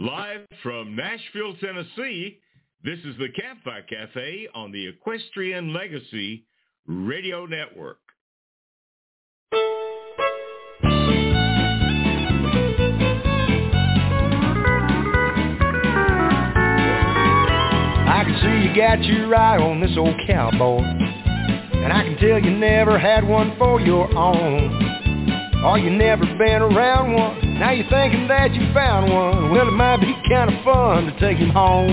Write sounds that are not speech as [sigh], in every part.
Live from Nashville, Tennessee, this is the Campfire Cafe on the Equestrian Legacy Radio Network. I can see you got your eye on this old cowboy. And I can tell you never had one for your own. Or you never been around one. Now you're thinking that you found one. Well, it might be kind of fun to take him home.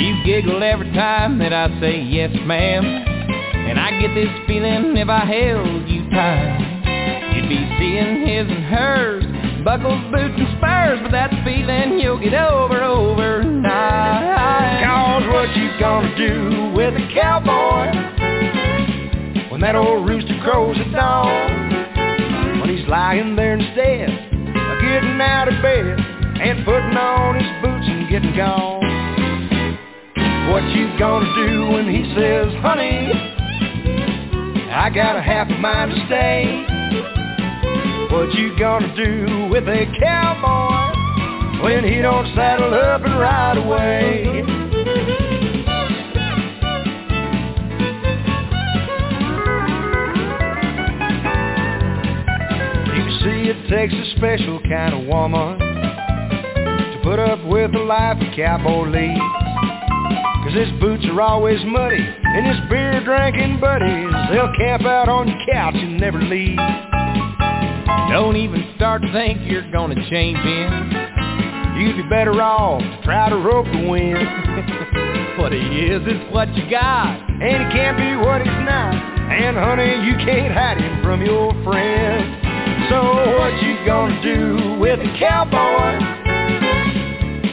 You giggle every time that I say yes, ma'am. And I get this feeling if I held you tight. You'd be seeing his and hers, buckles, boots, and spurs. But that feeling you'll get over overnight. Cause what you gonna do with a cowboy when that old rooster crows at dawn? Lying there instead of getting out of bed and putting on his boots and getting gone. What you gonna do when he says, honey, I got a half a mind to stay? What you gonna do with a cowboy when he don't saddle up and ride away? It takes a special kind of woman to put up with the life a cowboy leads. Cause his boots are always muddy, and his beer drinking buddies, they'll camp out on your couch and never leave. Don't even start to think you're gonna change him. You'd be better off to try to rope the wind. [laughs] What he is is what you got. And he can't be what he's not. And honey, you can't hide him from your friends. So what you gonna do with a cowboy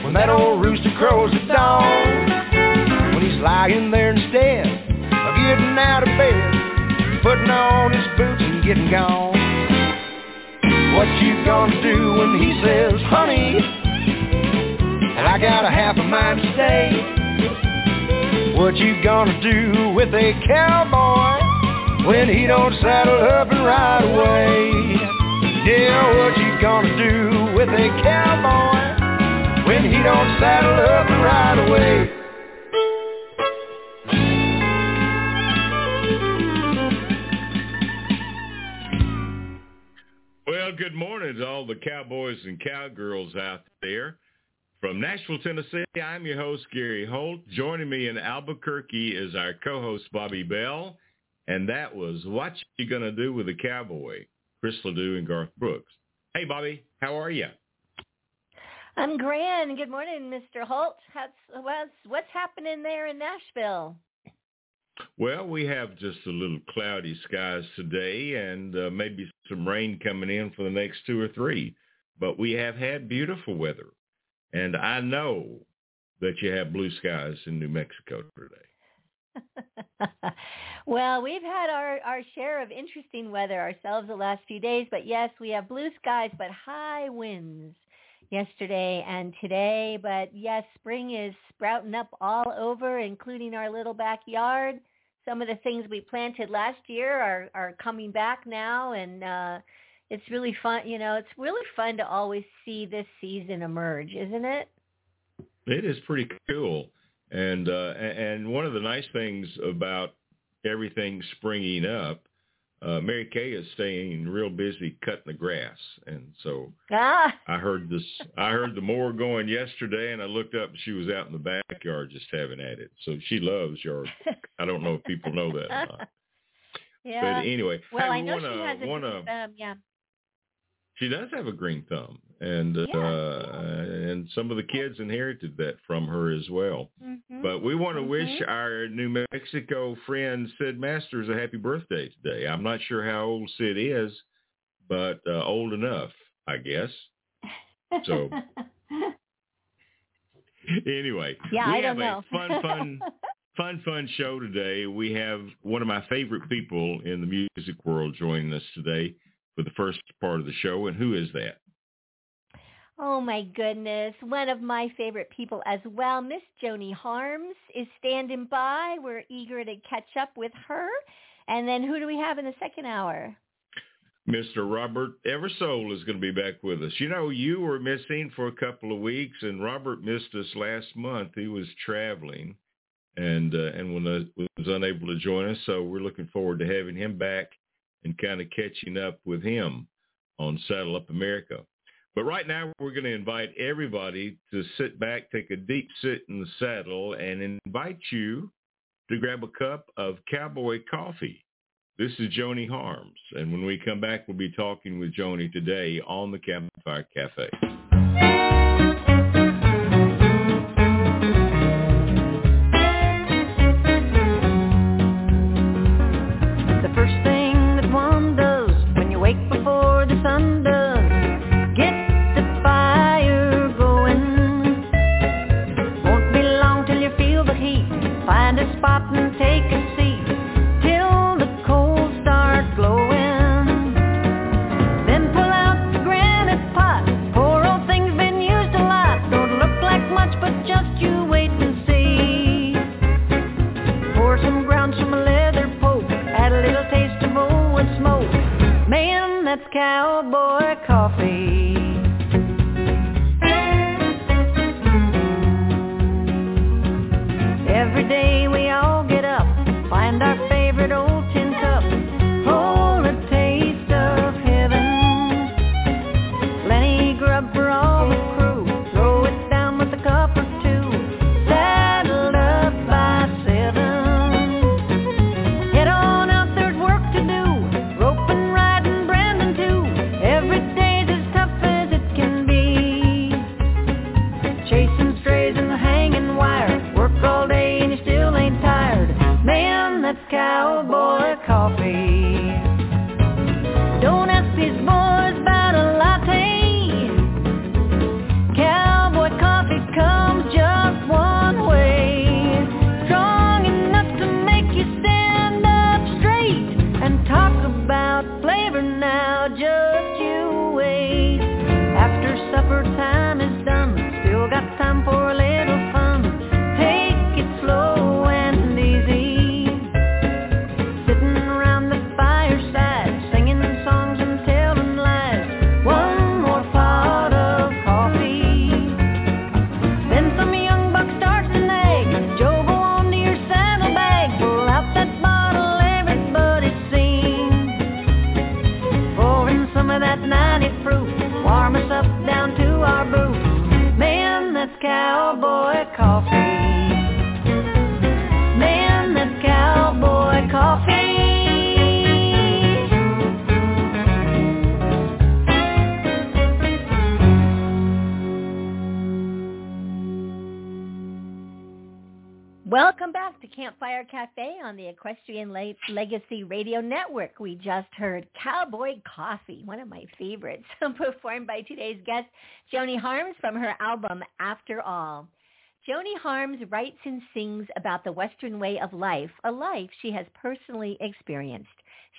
when that old rooster crows at dawn? When he's lying there instead of getting out of bed, putting on his boots and getting gone. What you gonna do when he says, honey, and I got a half a mind to stay? What you gonna do with a cowboy when he don't saddle up and ride away? Yeah, what you gonna do with a cowboy when he don't saddle up and ride away? Well, good morning to all the cowboys and cowgirls out there. From Nashville, Tennessee, I'm your host, Gary Holt. Joining me in Albuquerque is our co-host, Bobbi Bell. And that was What You Gonna Do with a Cowboy, Chris Ledoux and Garth Brooks. Hey, Bobbi, how are you? I'm grand. Good morning, Mr. Holt. How's, what's, what's happening there in Nashville? Well, we have just a little cloudy skies today and uh, maybe some rain coming in for the next two or three. But we have had beautiful weather. And I know that you have blue skies in New Mexico today. [laughs] well, we've had our, our share of interesting weather ourselves the last few days, but yes, we have blue skies, but high winds yesterday and today. But yes, spring is sprouting up all over, including our little backyard. Some of the things we planted last year are, are coming back now, and uh, it's really fun. You know, it's really fun to always see this season emerge, isn't it? It is pretty cool. And uh, and one of the nice things about everything springing up, uh, Mary Kay is staying real busy cutting the grass, and so ah. I heard this. I heard the mower going yesterday, and I looked up, and she was out in the backyard just having at it. So she loves yard. I don't know if people know that or not. [laughs] Yeah. But anyway, well, hey, I know wanna, she has a wanna, um, yeah. She does have a green thumb, and uh, Yeah. and some of the kids inherited that from her as well. Mhm. But we want to wish Mhm. our New Mexico friend Sid Masters a happy birthday today. I'm not sure how old Sid is, but uh, old enough, I guess. So [laughs] anyway, yeah, we I don't know. a fun, fun, [laughs] fun, fun show today. We have one of my favorite people in the music world joining us today for the first part of the show, and who is that? Oh my goodness. One of my favorite people as well, Miss Joni Harms is standing by. We're eager to catch up with her. And then who do we have in the second hour? Mr. Robert Eversole is going to be back with us. You know, you were missing for a couple of weeks, and Robert missed us last month. He was traveling and uh, and was, was unable to join us. So we're looking forward to having him back and kind of catching up with him on Saddle Up America. But right now, we're going to invite everybody to sit back, take a deep sit in the saddle, and invite you to grab a cup of cowboy coffee. This is Joni Harms, and when we come back, we'll be talking with Joni today on the Campfire Cafe. Equestrian Legacy Radio Network. We just heard Cowboy Coffee, one of my favorites, [laughs] performed by today's guest, Joni Harms from her album After All. Joni Harms writes and sings about the Western way of life, a life she has personally experienced.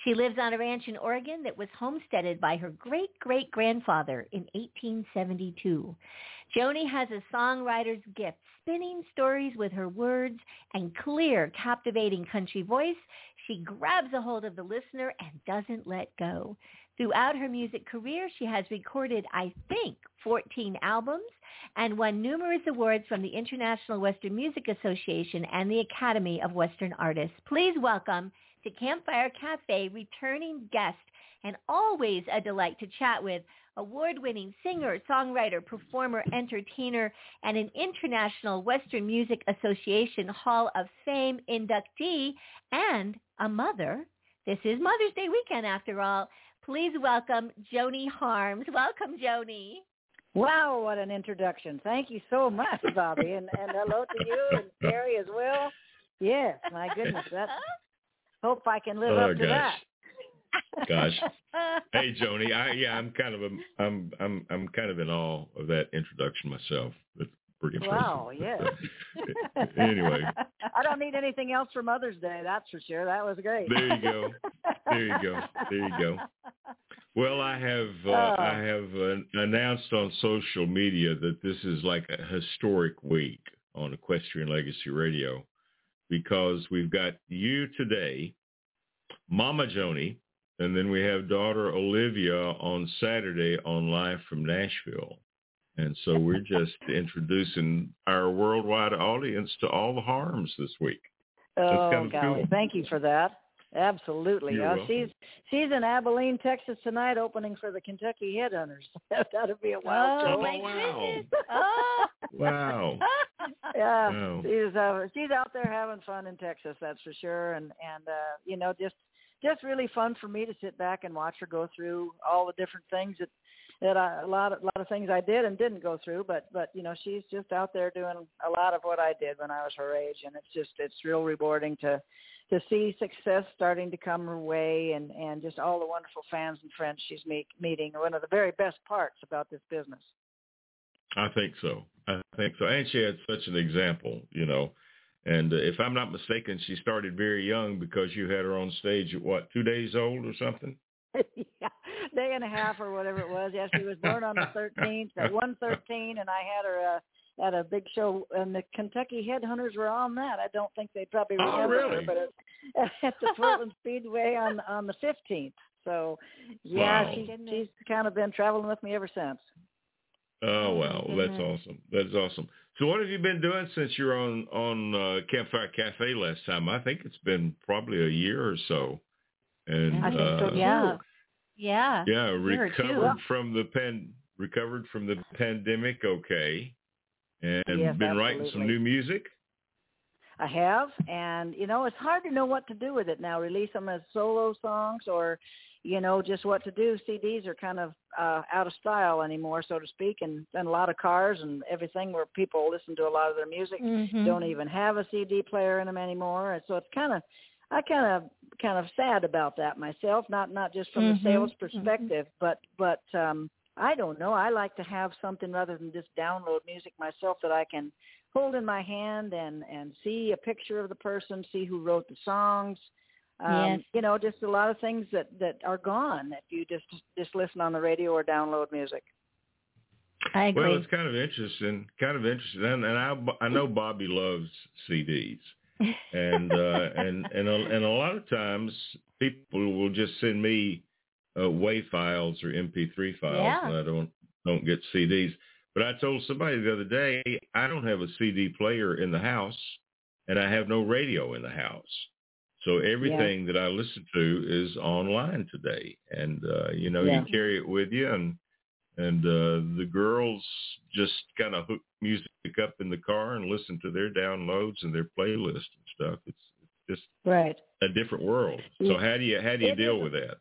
She lives on a ranch in Oregon that was homesteaded by her great-great-grandfather in 1872. Joni has a songwriter's gift, spinning stories with her words and clear, captivating country voice. She grabs a hold of the listener and doesn't let go. Throughout her music career, she has recorded, I think, 14 albums and won numerous awards from the International Western Music Association and the Academy of Western Artists. Please welcome to Campfire Cafe returning guest and always a delight to chat with award-winning singer, songwriter, performer, entertainer, and an International Western Music Association Hall of Fame inductee, and a mother. This is Mother's Day weekend, after all. Please welcome Joni Harms. Welcome, Joni. Wow, what an introduction. Thank you so much, Bobbi. And, and hello to you and Gary as well. Yes, my goodness. That's, hope I can live oh, up to gosh. that. Gosh. [laughs] hey Joni, I yeah, I'm kind of a, I'm I'm I'm kind of in awe of that introduction myself. It's pretty impressive. Wow, yes. Uh, anyway. [laughs] I don't need anything else for Mother's Day, that's for sure. That was great. There you go. There you go. There you go. [laughs] Well, I have uh, oh. I have uh, announced on social media that this is like a historic week on Equestrian Legacy Radio because we've got you today, Mama Joni, and then we have daughter Olivia on Saturday on live from Nashville. And so we're just [laughs] introducing our worldwide audience to all the harms this week. Oh, kind of golly. cool. Thank you for that. Absolutely. You're Uh, she's she's in Abilene, Texas tonight, opening for the Kentucky Headhunters. [laughs] That'll be a wild Oh, show. Oh, my [laughs] wow. goodness. Oh. Wow. yeah, Wow. she's uh, she's out there having fun in Texas, that's for sure. And and uh, you know, just just really fun for me to sit back and watch her go through all the different things that that I, a lot of a lot of things I did and didn't go through. But but you know, she's just out there doing a lot of what I did when I was her age, and it's just it's real rewarding to to see success starting to come her way and and just all the wonderful fans and friends she's meet, meeting. One of the very best parts about this business. I think so. I think so. And she had such an example, you know. And uh, if I'm not mistaken, she started very young because you had her on stage at what, two days old or something? [laughs] yeah, day and a half or whatever it was. Yeah, she was born on the 13th at 113, and I had her uh, at a big show, and the Kentucky Headhunters were on that. I don't think they probably Oh, remember really? her, but it, [laughs] at the Portland Speedway on on the 15th. So, yeah, Wow. she's she's kind of been traveling with me ever since. Oh Oh, wow, well, that's awesome. That's awesome. So what have you been doing since you're on on uh, Campfire Cafe last time? I think it's been probably a year or so. And I think so uh, too. Yeah. Yeah. yeah, Year or two. recovered from the pan recovered from the pandemic okay. And Yes, been writing some new music. I have, and you know, it's hard to know what to do with it now. Release them as solo songs, or you know, just what to do. CDs are kind of uh, out of style anymore, so to speak, and, and a lot of cars and everything where people listen to a lot of their music Mhm. don't even have a CD player in them anymore. And so it's kind of, I kind of, kind of sad about that myself. Not not just from Mhm, the sales perspective, but but um, I don't know. I like to have something rather than just download music myself that I can hold in my hand and and see a picture of the person, see who wrote the songs. Um, Yes. You know, just a lot of things that that are gone if you just just listen on the radio or download music. I agree. Well, it's kind of interesting, kind of interesting, and, and I I know Bobbi loves CDs, [laughs] and uh, and and a, and a lot of times people will just send me uh, WAV files or MP3 files, Yeah. and I don't don't get CDs. But I told somebody the other day I don't have a CD player in the house, and I have no radio in the house. So everything that I listen to is online today, and uh, you know Yeah. you carry it with you, and and uh, the girls just kind of hook music up in the car and listen to their downloads and their playlist and stuff. It's, it's just Right. a different world. So how do you how do you It deal is. with that?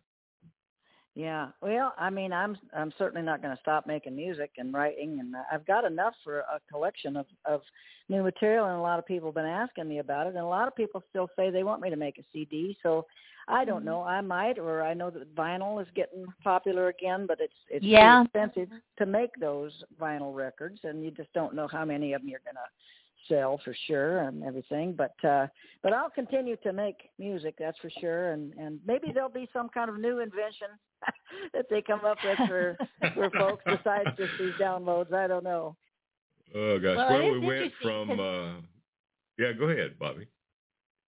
Yeah. Well, I mean, I'm I'm certainly not going to stop making music and writing, and I've got enough for a collection of of new material, and a lot of people have been asking me about it, and a lot of people still say they want me to make a CD. So I don't Mhm. know. I might, or I know that vinyl is getting popular again, but it's it's Yeah. expensive to make those vinyl records, and you just don't know how many of them you're going to sell for sure and everything but uh but I'll continue to make music that's for sure and and maybe there'll be some kind of new invention [laughs] that they come up with for for [laughs] folks besides just these downloads I don't know Oh gosh. Well, Well, we went from uh yeah, go ahead, Bobbi.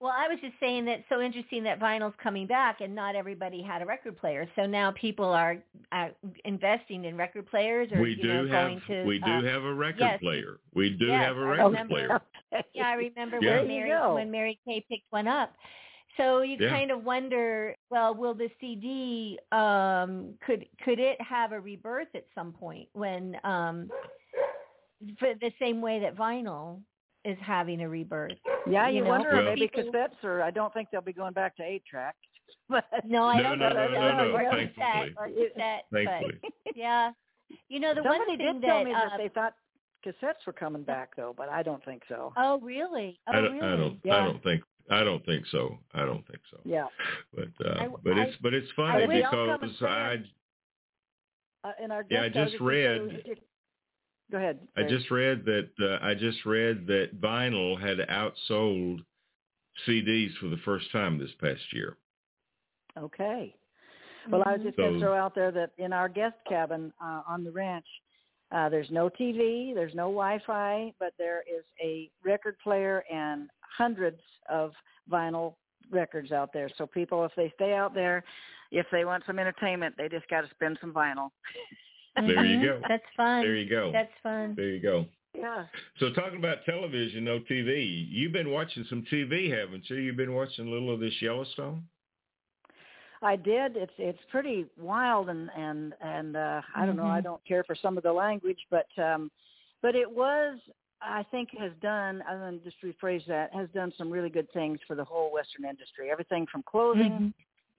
Well, I was just saying that so interesting that vinyl's coming back, and not everybody had a record player. So now people are uh, investing in record players, or we you do know, have going to. we do uh, have a record yes, player. We do yes, have a record remember. player. [laughs] Yeah, I remember Yeah. when Mary go. when Mary Kay picked one up. So you Yeah. kind of wonder, well, will the CD um could could it have a rebirth at some point when um for the same way that vinyl is having a rebirth? yeah you you, know, wonder Well- maybe people- cassettes or I don't think they'll be going back to eight track [laughs] but No, I don't no, think no, so. no, no, Or thankfully. cassette, or but Thankfully. [laughs] yeah. You know the somebody one thing did that, tell me uh, that they thought cassettes were coming back though but I don't think so Oh really? Oh I don't, really? I don't I don't think I don't think so. I don't think so. yeah But uh I- but I- it's but it's funny wish- Y'all come and because say I uh, in our Yeah, I just was gonna say, read- if you- go ahead I just read that uh, I just read that vinyl had outsold CDs for the first time this past year. Okay. Well, I was just going to throw out there that in our guest cabin uh, on the ranch, uh, there's no TV, there's no Wi-Fi, but there is a record player and hundreds of vinyl records out there. So people, if they stay out there, if they want some entertainment, they just got to spin some vinyl. [laughs] There you Mhm. go. That's fun. There you go. That's fun. There you go. Yeah. So talking about television, no TV. You've been watching some TV, haven't you? You've been watching a little of this Yellowstone. I did. It's it's pretty wild and and and uh I don't know. I Mhm. don't care for some of the language, but um but it was I think has done other than just rephrase that has done some really good things for the whole Western industry. Everything from clothing Mhm.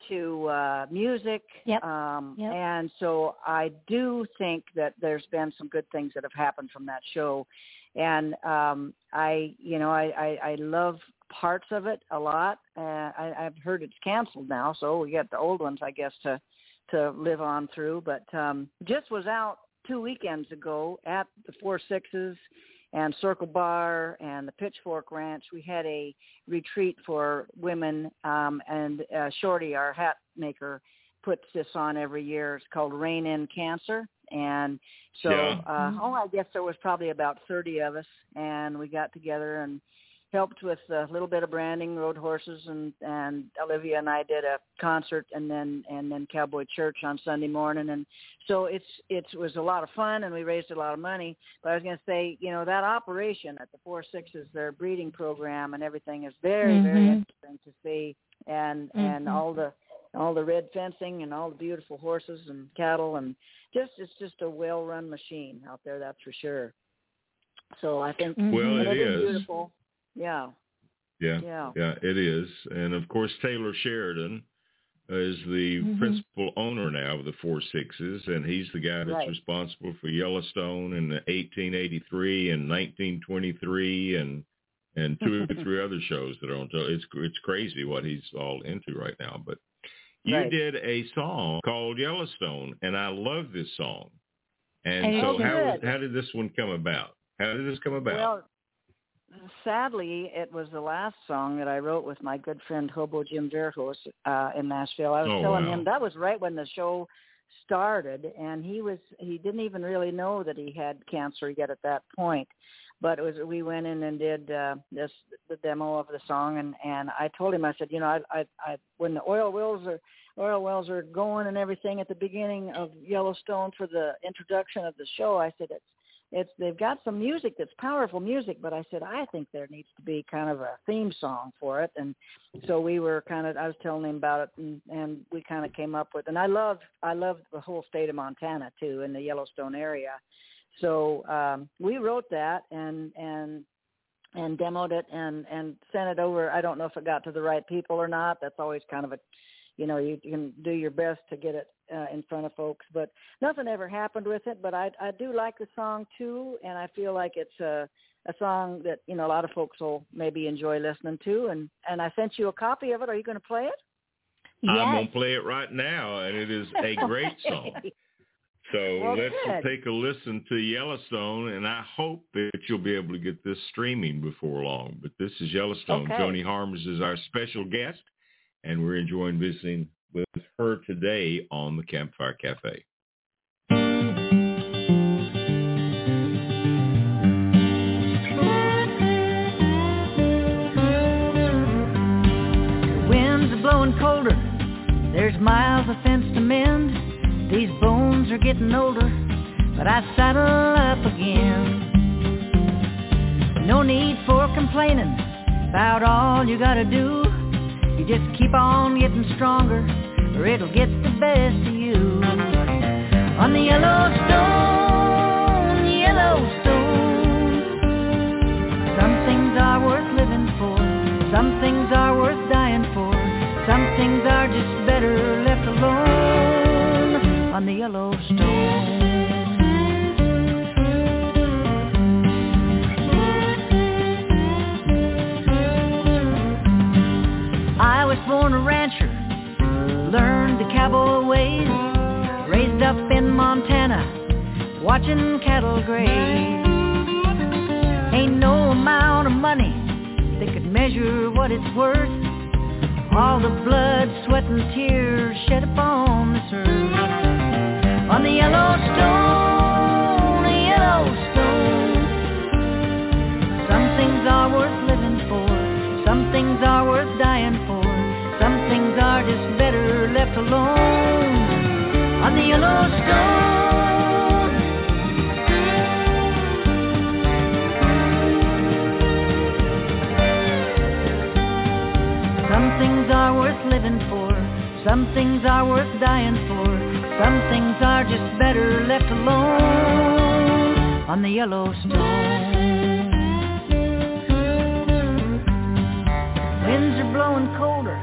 To uh music. Yep. Um Yep. and so I do think that there's been some good things that have happened from that show. And um I you know, I, I, I love parts of it a lot. Uh, I, I've heard it's canceled now, so we got the old ones, I guess, to to live on through. But um, just was out two weekends ago at the Four Sixes and Circle Bar and the Pitchfork Ranch. We had a retreat for women, um, and uh, Shorty, our hat maker, puts this on every year. It's called Rain in Cancer. And so, Yeah. uh, oh, I guess there was probably about 30 of us, and we got together and helped with a little bit of branding, Rode Horses, and and Olivia and I did a concert, and then and then Cowboy Church on Sunday morning, and so it's it was a lot of fun, and we raised a lot of money. But I was going to say, you know, that operation at the Four Sixes, their breeding program and everything is very very Mhm. interesting to see, and and Mhm. all the all the red fencing and all the beautiful horses and cattle and just it's just a well run machine out there that's for sure so i think Mhm. Well, it it is is. beautiful yeah Yeah. yeah Yeah, it is. And of course, Taylor Sheridan is the Mhm. principal owner now of the Four Sixes, and he's the guy that's Right. responsible for Yellowstone in 1883 and 1923 and and two or [laughs] three other shows that are on. tel- It's it's crazy what he's all into right now. But you Right. did a song called Yellowstone, and I love this song. And And so how how did this one come about? How did this come about? well sadly it was the last song that i wrote with my good friend hobo jim Varsos uh in nashville i was Oh, telling wow. him that was right when the show started and he was he didn't even really know that he had cancer yet at that point but it was we went in and did uh this the demo of the song and and i told him i said you know i i, I when the oil wells are oil wells are going and everything at the beginning of yellowstone for the introduction of the show i said it's it's they've got some music that's powerful music but i said i think there needs to be kind of a theme song for it. And so we were kind of i was telling him about it and and we kind of came up with and i love i love the whole state of montana too in the yellowstone area. So um we wrote that and and and demoed it and and sent it over. I don't know if it got to the right people or not. That's always kind of a you know you, you can do your best to get it uh, in front of folks but nothing ever happened with it but i i do like the song too and i feel like it's a a song that you know a lot of folks will maybe enjoy listening to and and i sent you a copy of it are you going to play it I'm gonna play it right now, and it is a great [laughs] song. So Well, let's good. take a listen to Yellowstone, and I hope that you'll be able to get this streaming before long. But this is Yellowstone. Okay. Joni Harms is our special guest, and we're enjoying visiting with her today on the Campfire Cafe. The winds are blowing colder. There's miles of fence to mend. These bones are getting older, but I saddle up again. No need for complaining about all you gotta do. You just keep on getting stronger, or it'll get the best of you. On the Yellowstone, Yellowstone. Some things are worth living for. Some things are worth dying for. Some things are just better left alone on the Yellowstone. Up in Montana, watching cattle graze. Ain't no amount of money that could measure what it's worth. All the blood, sweat, and tears shed upon this earth. On the Yellowstone, the Yellowstone. Some things are worth living for. Some things are worth dying for. Some things are just better left left alone on the Yellowstone. Some things are worth living for. Some things are worth dying for. Some things are just better left alone on the Yellowstone. Winds are blowing colder.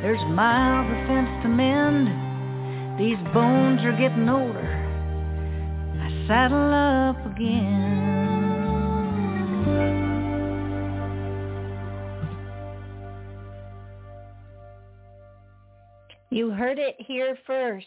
There's miles of fence to mend. These bones are getting older. I saddle up again. You heard it here first.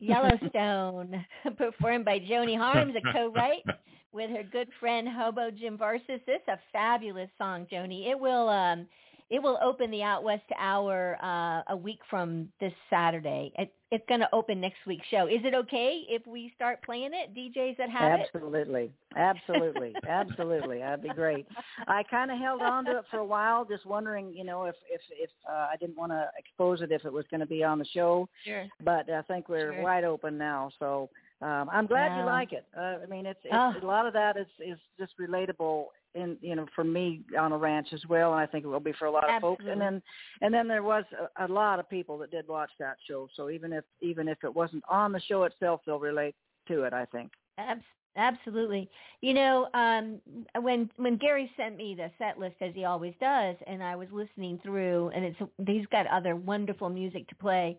Yellowstone, [laughs] performed by Joni Harms, a co-write with her good friend Hobo Jim Varsos. This a fabulous song, Joni. It will um it will open the Out West Hour uh, a week from this Saturday. It, it's going to open next week's show. Is it okay if we start playing it, DJs that have absolutely. it? Absolutely, absolutely, absolutely. That'd be great. [laughs] I kind of held on to it for a while, just wondering, you know, if if if uh, I didn't want to expose it if it was going to be on the show. Sure. But I think we're Sure. wide open now, so um, I'm glad you like it. Uh, I mean, it's, it's Oh. a lot of that is is just relatable in you know for me on a ranch as well, and I think it will be for a lot of folks. And then and then there was a, a lot of people that did watch that show. So even if even if it wasn't on the show itself, they'll relate to it. I think. Abs- absolutely. You know, um, when when Gary sent me the set list as he always does, and I was listening through, and it's he's got other wonderful music to play.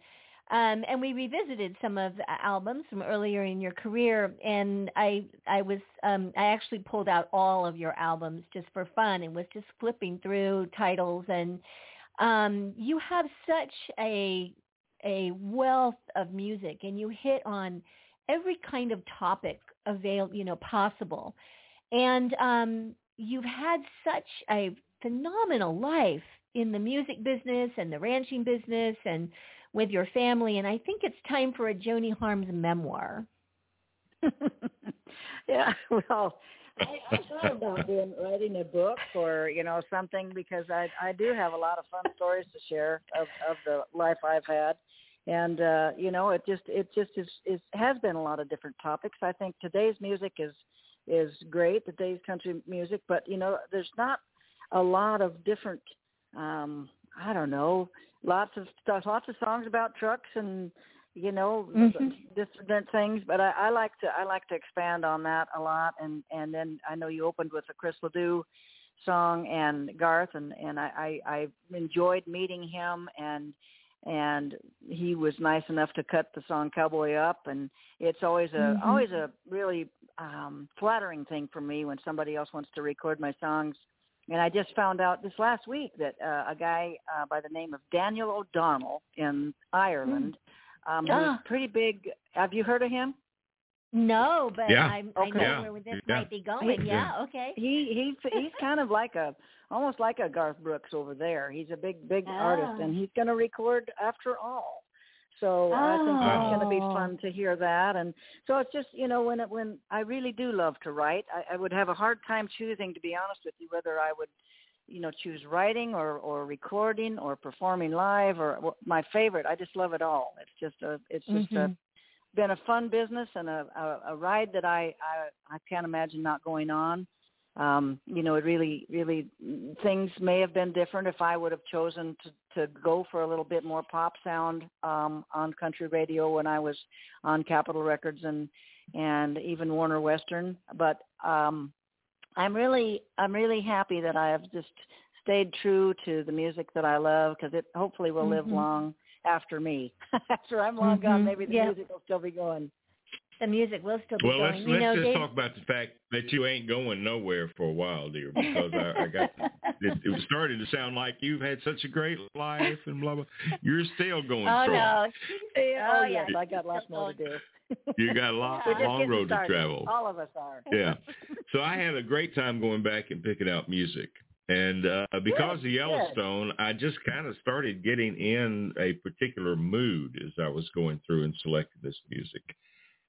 Um, and we revisited some of the albums from earlier in your career, and I I was um, I actually pulled out all of your albums just for fun and was just flipping through titles, and um, you have such a a wealth of music, and you hit on every kind of topic avail you know possible. And um you've had such a phenomenal life in the music business and the ranching business and with your family and i think it's time for a joni harms memoir [laughs] yeah, well, I, I thought about doing writing a book or you know something because I I do have a lot of fun stories to share of of the life I've had, and uh, you know it just it just is is has been a lot of different topics. I think today's music is is great, today's country music, but you know there's not a lot of different um I don't know lots of stuff lots of songs about trucks and you know Mhm. different things but I, I like to i like to expand on that a lot and and then i know you opened with a chris ledoux song and garth and and i i, I enjoyed meeting him and and he was nice enough to cut the song cowboy up and it's always a Mhm. always a really um flattering thing for me when somebody else wants to record my songs and I just found out this last week that uh, a guy uh, by the name of Daniel O'Donnell in Ireland, um, who's Ah. pretty big. Have you heard of him? no but Yeah. I'm, i Okay. know Yeah. where this Yeah. might be going Yeah. yeah okay He he's he's kind of like a almost like a Garth Brooks over there. He's a big big artist, Ah. and he's going to record after all. So I think that's going to be Oh. fun to hear that. And so it's just you know when it, when I really do love to write, I, I would have a hard time choosing to be honest with you whether I would you know choose writing or or recording or performing live or my favorite. I just love it all. It's just a it's just a Mhm. been a fun business and a, a, a ride that I, I I can't imagine not going on. Um, you know, it really, really things may have been different if I would have chosen to to go for a little bit more pop sound um, on country radio when I was on Capitol Records and and even Warner Western. But um, I'm really I'm really happy that I have just stayed true to the music that I love because it hopefully will live Mhm. long after me. [laughs] after I'm long gone, Mhm. maybe the Yeah. music will still be going. The music will still be Well, going let's you let's know just Dave- talk about the fact that you ain't going nowhere for a while, dear, [laughs] because I, I got it, it was starting to sound like you've had such a great life and blah blah. You're still going oh strong. no Oh, Oh, yes, yeah. I got lots more to do. [laughs] You got a long, We're long getting road to travel. All of us are. Yeah. So I had a great time going back and picking out music. And uh, because of Yellowstone, I just kind of started getting in a particular mood as I was going through and selecting this music.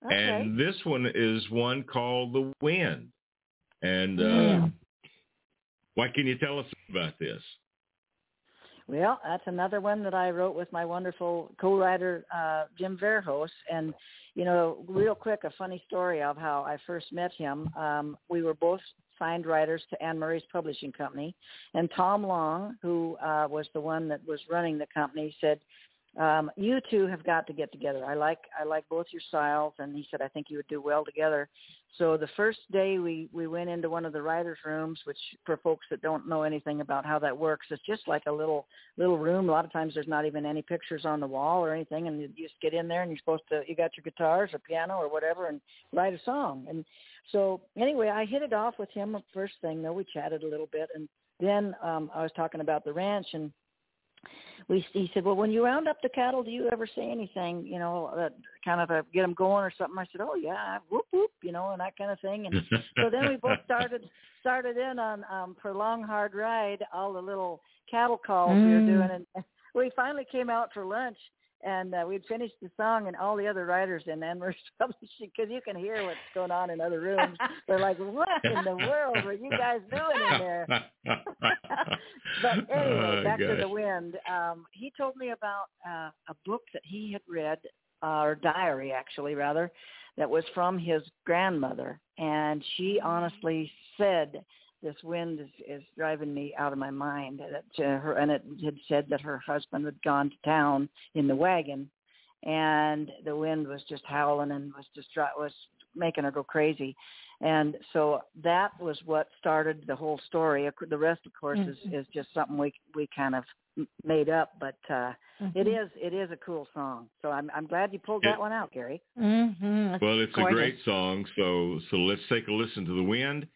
Okay. And this one is one called The Wind. And uh, Mm. what can you tell us about this? Well, that's another one that I wrote with my wonderful co-writer uh, Jim Varsos, and you know, real quick, a funny story of how I first met him. Um, we were both signed writers to Anne Murray's publishing company, and Tom Long, who uh, was the one that was running the company, said, um, you two have got to get together. I like I like both your styles, and he said I think you would do well together. So the first day we we went into one of the writers' rooms, which for folks that don't know anything about how that works, it's just like a little little room. A lot of times there's not even any pictures on the wall or anything, and you just get in there and you're supposed to you got your guitars or piano or whatever and write a song. And so anyway, I hit it off with him first thing. Though we chatted a little bit, and then um, I was talking about the ranch and we he said, well, when you round up the cattle, do you ever say anything, you know, that kind of a, get them going or something? I said, oh yeah, whoop whoop, you know, and that kind of thing. And so then we both [laughs] started started in on um for long hard ride all the little cattle calls mm. we were mm. doing, and we finally came out for lunch and uh, we'd finished the song, and all the other writers in Anne Murray's [laughs] publishing, because you can hear what's going on in other rooms. They're like, "What in the world are you guys doing in there?" [laughs] but [laughs] anyway, oh, back gosh. to the wind. Um, he told me about uh, a book that he had read, uh, or diary actually, rather, that was from his grandmother, and she honestly said this wind is, is driving me out of my mind. That uh, her and it had said that her husband had gone to town in the wagon, and the wind was just howling and was just was making her go crazy. And so that was what started the whole story. The rest, of course, mm-hmm. is, is just something we we kind of made up, but uh mm-hmm. it is it is a cool song. So I'm I'm glad you pulled that one out, Gary. Mm-hmm. Well, it's gorgeous. a great song. So so let's take a listen to the wind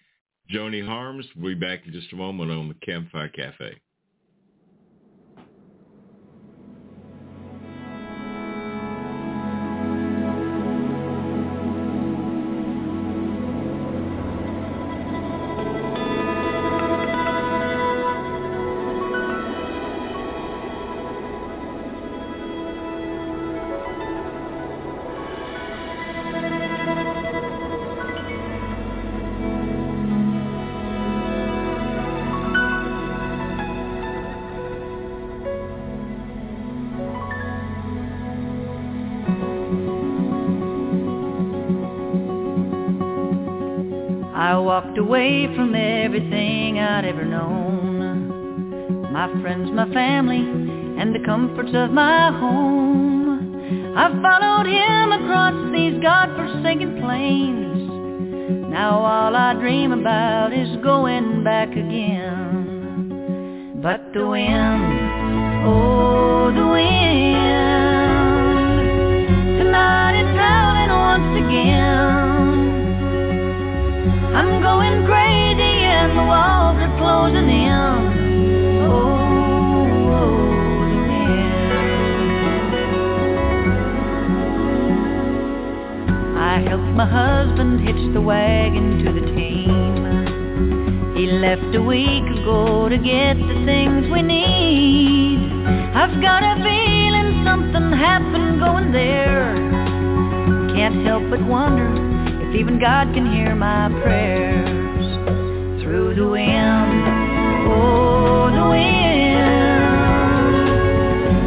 Joni Harms. We'll be back in just a moment on the Campfire Cafe. Walked away from everything I'd ever known. My friends, my family, and the comforts of my home. I followed him across these God-forsaken plains. Now all I dream about is going back again. But the wind, oh the wind, tonight is howling once again. I'm going crazy and the walls are closing in. Oh, oh. I helped my husband hitch the wagon to the team. He left a week ago to get the things we need. I've got a feeling something happened going there. Can't help but wonder even God can hear my prayers through the wind. Oh, the wind.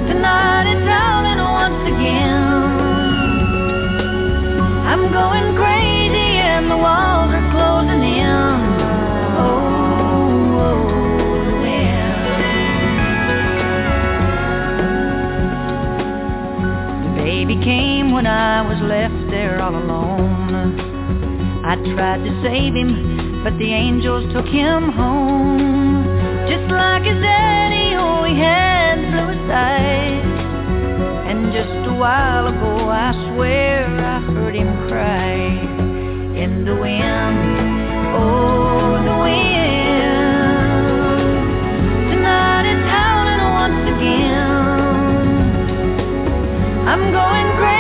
Tonight it's howling once again. I'm going crazy and the walls are closing in. Oh, oh the wind. The baby came when I was left there all alone. I tried to save him, but the angels took him home. Just like his daddy, oh, he had the bluest eyes. And just a while ago, I swear I heard him cry in the wind. Oh, the wind. Tonight it's howling once again. I'm going crazy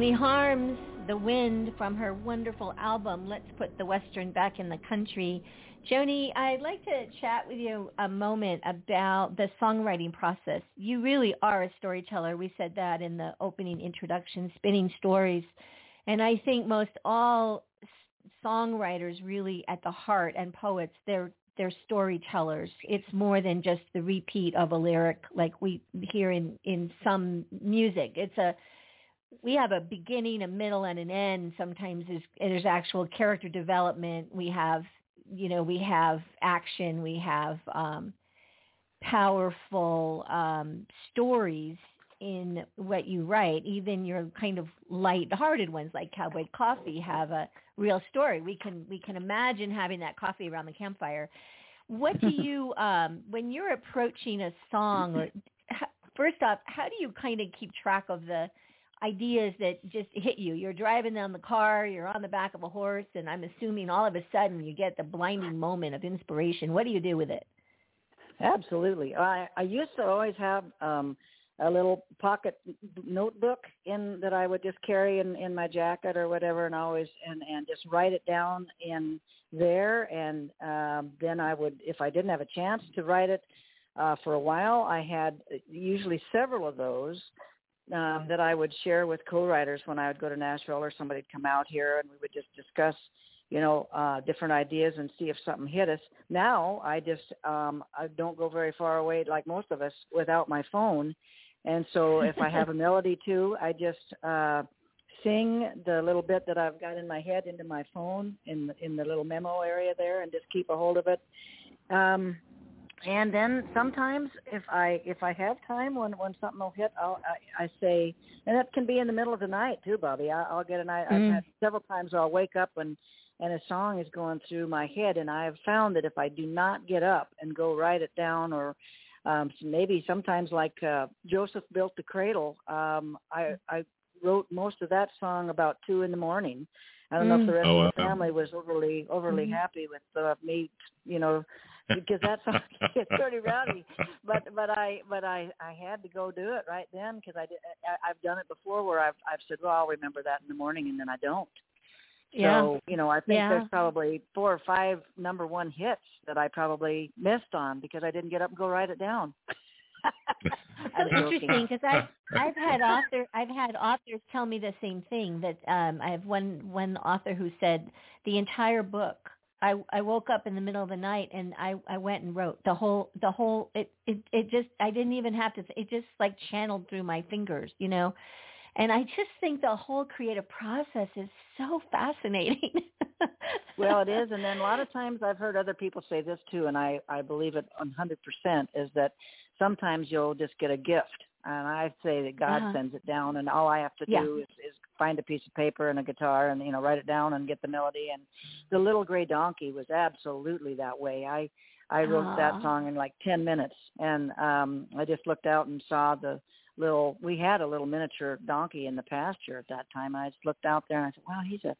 Joni Harms, The Wind from her wonderful album, Let's Put the Western Back in the Country. Joni, I'd like to chat with you a moment about the songwriting process. You really are a storyteller. We said that in the opening introduction, spinning stories. And I think most all songwriters really at the heart and poets, they're they're storytellers. It's more than just the repeat of a lyric like we hear in in some music. It's a we have a beginning, a middle, and an end. Sometimes there's, there's actual character development. We have, you know, we have action. We have um, powerful um, stories in what you write. Even your kind of light-hearted ones, like Cowboy Coffee, have a real story. We can we can imagine having that coffee around the campfire. What do [laughs] you, um, when you're approaching a song, or first off, how do you kind of keep track of the ideas that just hit you. You're driving down the car, you're on the back of a horse, and I'm assuming all of a sudden you get the blinding moment of inspiration. What do you do with it? Absolutely. I I used to always have um a little pocket notebook in that I would just carry in in my jacket or whatever and always and and just write it down in there and um then I would if I didn't have a chance to write it uh for a while I had usually several of those um, that I would share with co-writers when I would go to Nashville or somebody'd come out here and we would just discuss, you know, uh, different ideas and see if something hit us. Now I just um, I don't go very far away like most of us without my phone, and so if I have a [laughs] melody too, I just uh, sing the little bit that I've got in my head into my phone in the, in the little memo area there, and just keep a hold of it. Um, and then sometimes if i if i have time when when something will hit i'll i, I say and that can be in the middle of the night too Bobbi. I, i'll get a night mm. i've had several times i'll wake up and and a song is going through my head and i have found that if i do not get up and go write it down or um maybe sometimes like uh joseph built the cradle um i i wrote most of that song about two in the morning. I don't know if the rest oh, of the family was overly overly mm-hmm. happy with uh, me, you know, because that's it's pretty rowdy. But but I but I I had to go do it right then because I did I, I've done it before where I've I've said well I'll remember that in the morning and then I don't. Yeah. So you know I think yeah. there's probably four or five number one hits that I probably missed on because I didn't get up and go write it down. [laughs] so interesting because I've I've had author I've had authors tell me the same thing that um I have one one author who said the entire book I I woke up in the middle of the night and I I went and wrote the whole the whole it it it just I didn't even have to it just like channeled through my fingers you know and I just think the whole creative process is so fascinating. [laughs] well, it is, and then a lot of times I've heard other people say this too, and I I believe it 100% is that sometimes you'll just get a gift and I'd say that God uh-huh. sends it down, and all I have to yeah. do is, is find a piece of paper and a guitar, and you know, write it down and get the melody. And the Little Gray Donkey was absolutely that way. I I wrote Aww. that song in like ten minutes, and um I just looked out and saw the little. We had a little miniature donkey in the pasture at that time. I just looked out there and I said, "Wow, he's a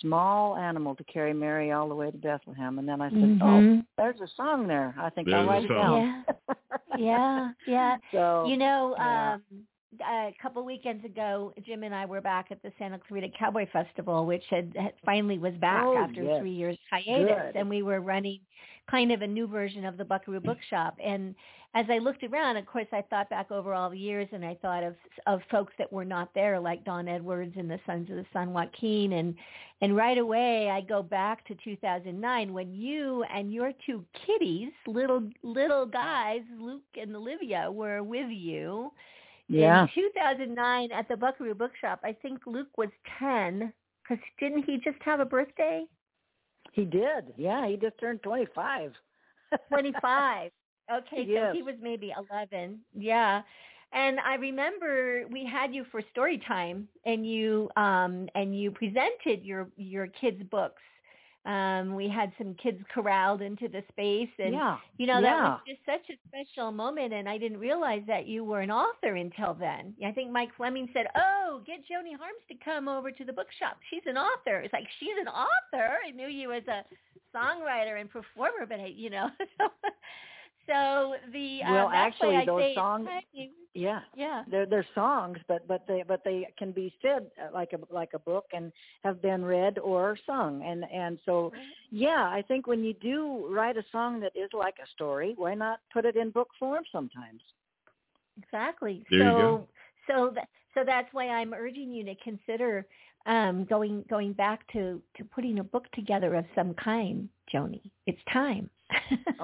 small animal to carry Mary all the way to Bethlehem." And then I said, mm-hmm. "Oh, there's a song there. I think there's I'll write it down." Yeah, yeah, yeah. [laughs] So you know, yeah. um a couple of weekends ago, Jim and I were back at the Santa Clarita Cowboy Festival, which had, had finally was back oh, after yes. three years hiatus, Good. and we were running kind of a new version of the Buckaroo Bookshop. And as I looked around, of course, I thought back over all the years, and I thought of of folks that were not there, like Don Edwards and the Sons of the San Joaquin, and and right away I go back to 2009 when you and your two kiddies, little little guys, Luke and Olivia, were with you yeah. in 2009 at the Buckaroo Bookshop. I think Luke was 10 because didn't he just have a birthday? He did. Yeah, he just turned 25. 25. Okay, yes. so he was maybe 11. Yeah. And I remember we had you for story time and you um and you presented your your kids books um, we had some kids corralled into the space and yeah. you know yeah. that was just such a special moment and I didn't realize that you were an author until then. I think Mike Fleming said, "Oh, get Joni Harms to come over to the bookshop. She's an author." It's like, "She's an author." I knew you as a songwriter and performer, but I, you know. [laughs] So the uh, well, actually, those say songs, you, yeah, yeah. they're they're songs, but but they but they can be said uh, like a like a book and have been read or sung, and and so yeah, I think when you do write a song that is like a story, why not put it in book form sometimes? Exactly. There so you go. so that so that's why I'm urging you to consider um, going going back to to putting a book together of some kind, Joni. It's time.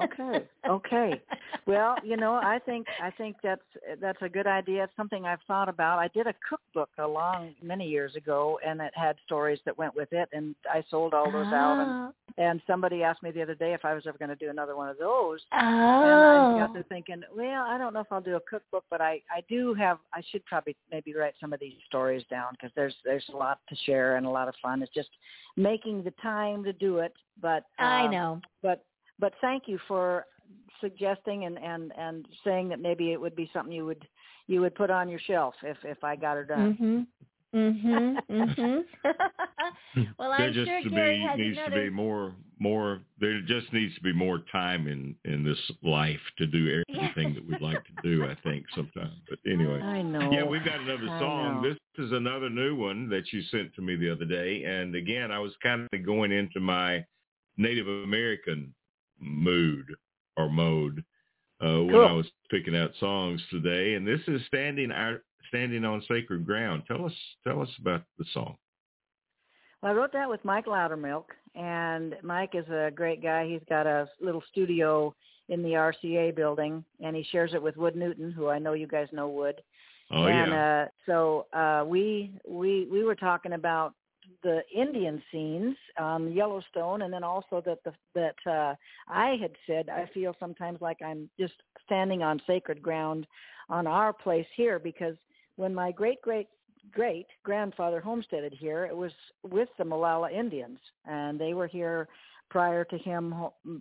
Okay. Okay. Well, you know, I think I think that's that's a good idea. It's something I've thought about. I did a cookbook a long many years ago, and it had stories that went with it, and I sold all those out. And Oh. and somebody asked me the other day if I was ever going to do another one of those. Oh. And I got to thinking, well, I don't know if I'll do a cookbook, but I I do have. I should probably maybe write some of these stories down because there's there's a lot to share and a lot of fun. It's just making the time to do it. But I um, know. but but thank you for suggesting and and and saying that maybe it would be something you would you would put on your shelf if if I got her done. Mhm. Mhm. Mhm. [laughs] well, there I'm just sure to Gary be has needs another. to be more more there just needs to be more time in in this life to do everything that we'd like to do i think sometimes but anyway I know. yeah we've got another song this is another new one that you sent to me the other day and again i was kind of going into my native american mood or mode uh when Cool. i was picking out songs today and this is standing our standing on sacred ground tell us tell us about the song Well, I wrote that with Mike Loudermilk, and Mike is a great guy. He's got a little studio in the RCA building, and he shares it with Wood Newton, who I know you guys know Wood. oh and yeah uh, so uh, we we we were talking about the Indian scenes, um, Yellowstone, and then also that the that uh, I had said I feel sometimes like I'm just standing on sacred ground on our place here because when my great great great grandfather homesteaded here, it was with the Molalla Indians, and they were here prior to him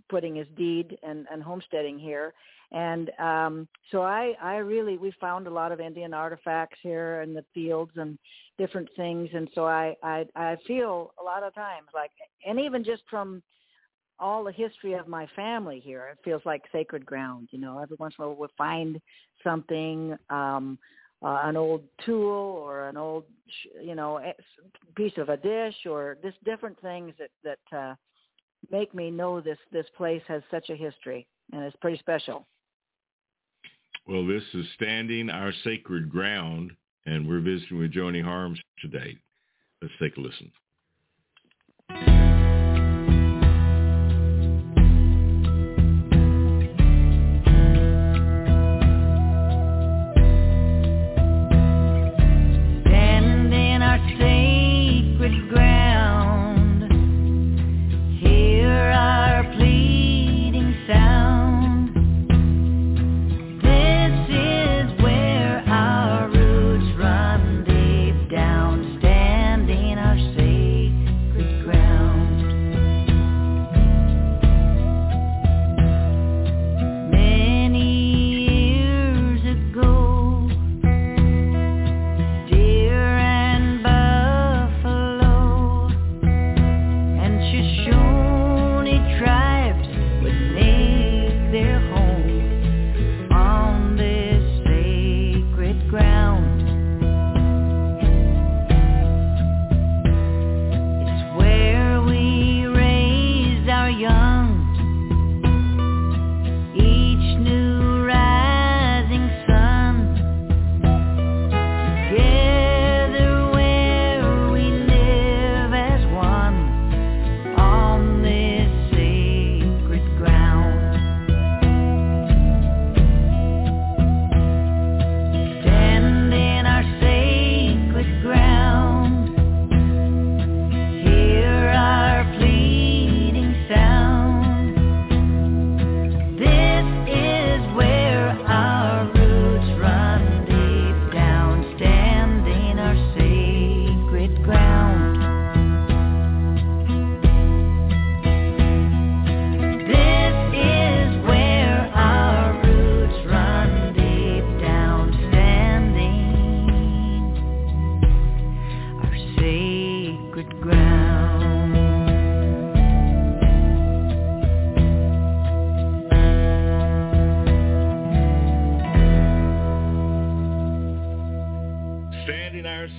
putting his deed and, and homesteading here. And um, so I, I really, we found a lot of Indian artifacts here in the fields and different things. And so I, I, I feel a lot of times like, and even just from all the history of my family here, it feels like sacred ground. You know, every once in a while we'll find something, um, uh, an old tool or an old, you know, eh, piece of a dish or just different things that that uh, make me know this this place has such a history and it's pretty special. Well, this is Standing Our Sacred Ground, and we're visiting with Joni Harms today. Let's take a listen.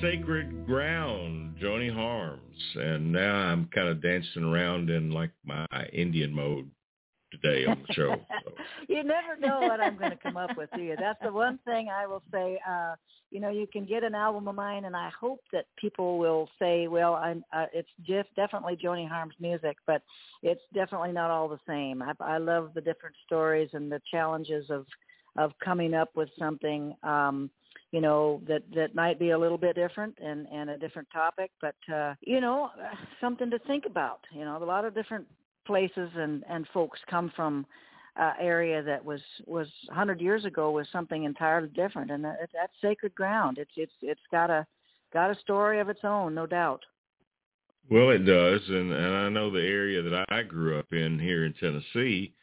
Sacred ground, Joni Harms, and now I'm kind of dancing around in like my Indian mode today on the show. So. [laughs] you never know what I'm going to come up with, do you? That's the one thing I will say. Uh, you know, you can get an album of mine, and I hope that people will say, "Well, I'm." Uh, it's just definitely Joni Harms music, but it's definitely not all the same. I, I love the different stories and the challenges of of coming up with something. Um, you know that that might be a little bit different and and a different topic but uh you know something to think about. You know a lot of different places and and folks come from uh, area that was was 100 years ago was something entirely different and that, that's sacred ground. It's it's it's got a got a story of its own no doubt. Well it does and and i know the area that i grew up in here in tennessee.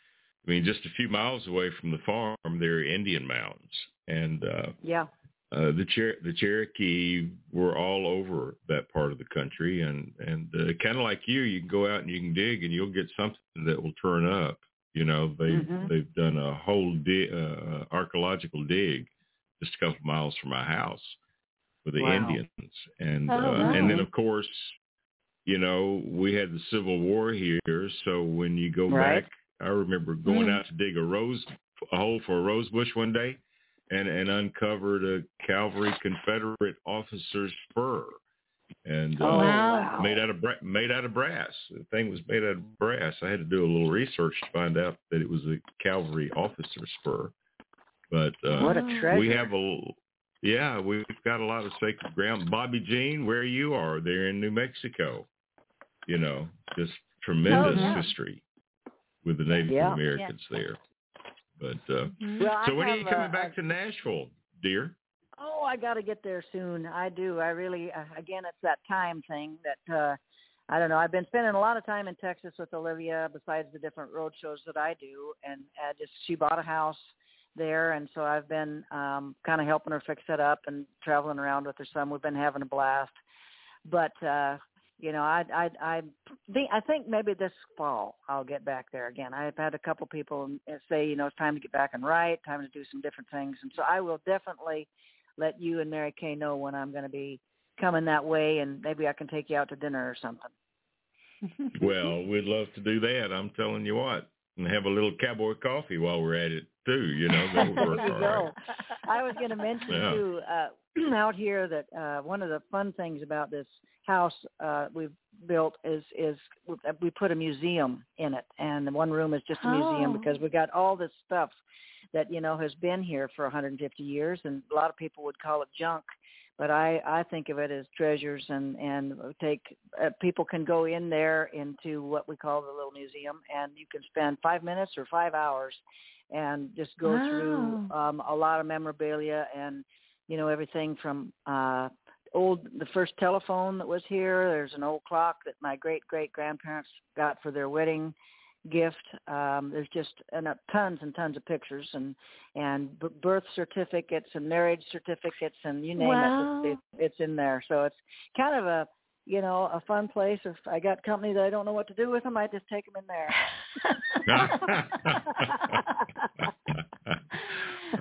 I mean just a few miles away from the farm there are indian mounds and uh yeah uh, the Cher- the Cherokee were all over that part of the country, and and uh, kind of like you, you can go out and you can dig, and you'll get something that will turn up. You know, they mm-hmm. they've done a whole di- uh, archaeological dig just a couple miles from my house with the wow. Indians, and oh, uh, wow. and then of course, you know, we had the Civil War here, so when you go right. back, I remember going mm. out to dig a rose a hole for a rose bush one day and, and uncovered a cavalry Confederate officer's spur, and uh, oh, wow. made out of bra- made out of brass. The thing was made out of brass. I had to do a little research to find out that it was a cavalry officer's spur. But uh, what a treasure! we have a yeah, we've got a lot of sacred ground. Bobbi Jean, where you are, there in New Mexico. You know, just tremendous oh, yeah. history with the Native Yeah. Americans there. But uh, Mhm. well, so I when are you coming uh, back to Nashville, dear? Oh, I got to get there soon. I do. I really. Uh, again, it's that time thing that uh I don't know. I've been spending a lot of time in Texas with Olivia, besides the different road shows that I do, and uh, just she bought a house there, and so I've been um kind of helping her fix it up and traveling around with her son. We've been having a blast. But uh you know, I I I think I think maybe this fall I'll get back there again. I've had a couple people say, you know, it's time to get back and write, time to do some different things, and so I will definitely let you and Mary Kay know when I'm going to be coming that way, and maybe I can take you out to dinner or something. [laughs] Well, we'd love to do that. I'm telling you what, and have a little cowboy coffee while we're at it too. You know, that would [laughs] work there you go. I was going to mention Yeah. too uh, [clears throat] out here that uh, one of the fun things about this house uh, we've built is is we put a museum in it, and the one room is just a museum Oh. because we got all this stuff that you know has been here for 150 years, and a lot of people would call it junk. But I, I think of it as treasures, and and take uh, people can go in there into what we call the little museum, and you can spend five minutes or five hours, and just go through um, a lot of memorabilia and you know everything from uh old the first telephone that was here. There's an old clock that my great great grandparents got for their wedding gift. Um there's just and, uh, tons and tons of pictures and and b- birth certificates and marriage certificates and you name Wow. it, it's, it's it's in there. So it's kind of a you know a fun place. If i got company that i don't know what to do with them i just take them in there [laughs] [laughs] well,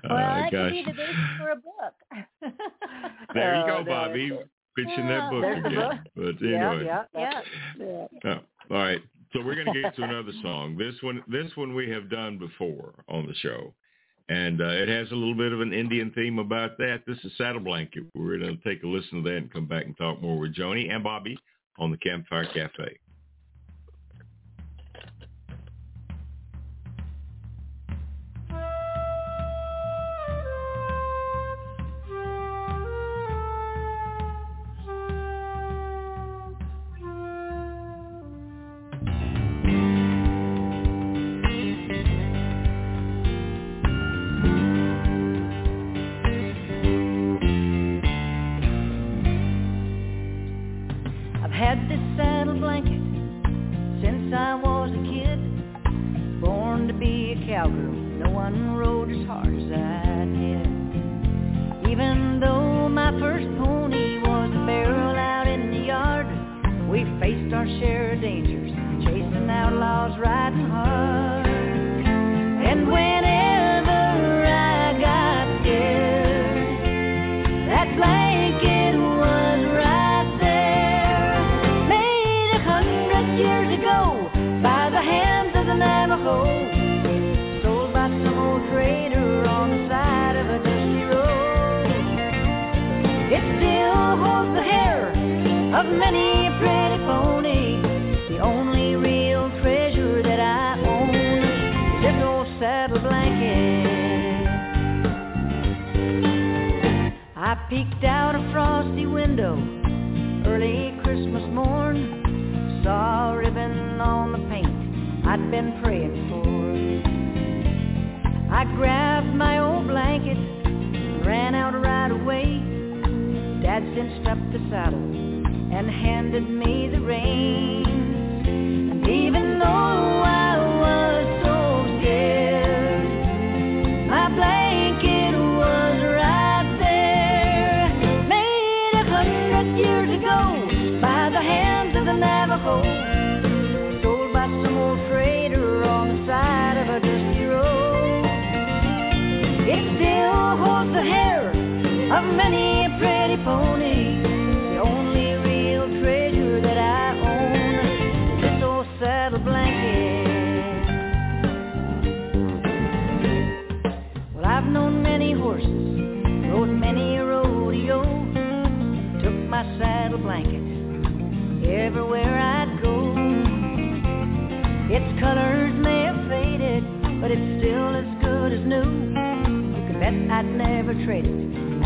Oh, that gosh. could be the basis for a book. [laughs] There you Oh, go, Bobbi. it's- Pitching that book There's the again. But yeah anyway. yeah Yeah. yeah Oh, all right. So we're going to get to another song. This one, this one we have done before on the show, and uh, it has a little bit of an Indian theme about that. This is Saddle Blanket. We're going to take a listen to that and come back and talk more with Joni and Bobbi on the Campfire Cafe.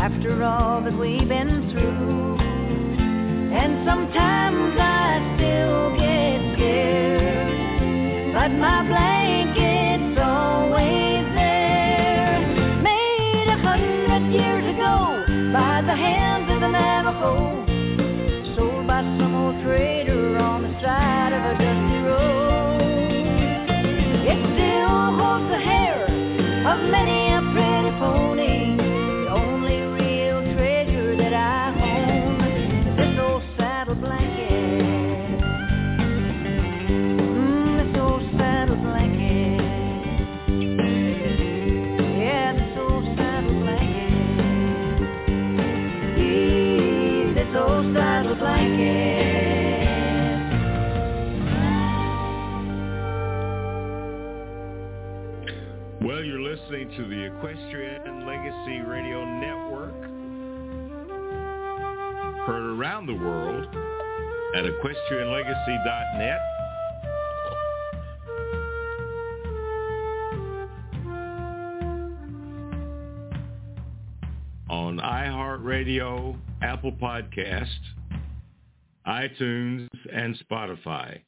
After all that we've been through. And sometimes I still get scared, but my blanket's listening to the Equestrian Legacy Radio Network, heard around the world at equestrianlegacy.net. On iHeartRadio, Apple Podcast, iTunes, and Spotify.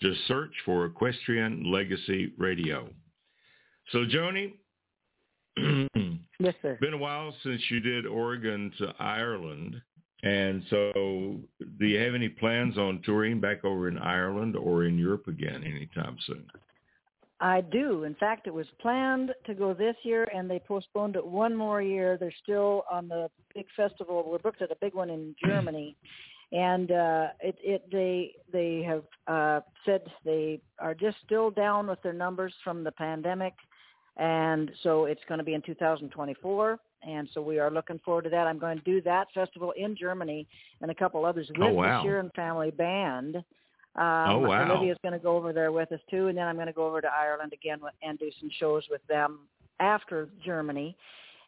Just search for Equestrian Legacy Radio. So, Joni, [clears throat] Yes, sir. been a while since you did Oregon to Ireland. And so do you have any plans on touring back over in Ireland or in Europe again anytime soon? I do. In fact, it was planned to go this year, and they postponed it one more year. They're still on the big festival. We're booked at a big one in [clears throat] Germany, and uh, it, it they they have uh, said they are just still down with their numbers from the pandemic, and so it's going to be in 2024. And so we are looking forward to that. I'm going to do that festival in Germany and a couple others with Oh, wow. the Sheeran Family Band. Um, Oh, wow. Olivia's going to go over there with us too, and then I'm going to go over to Ireland again and do some shows with them after Germany.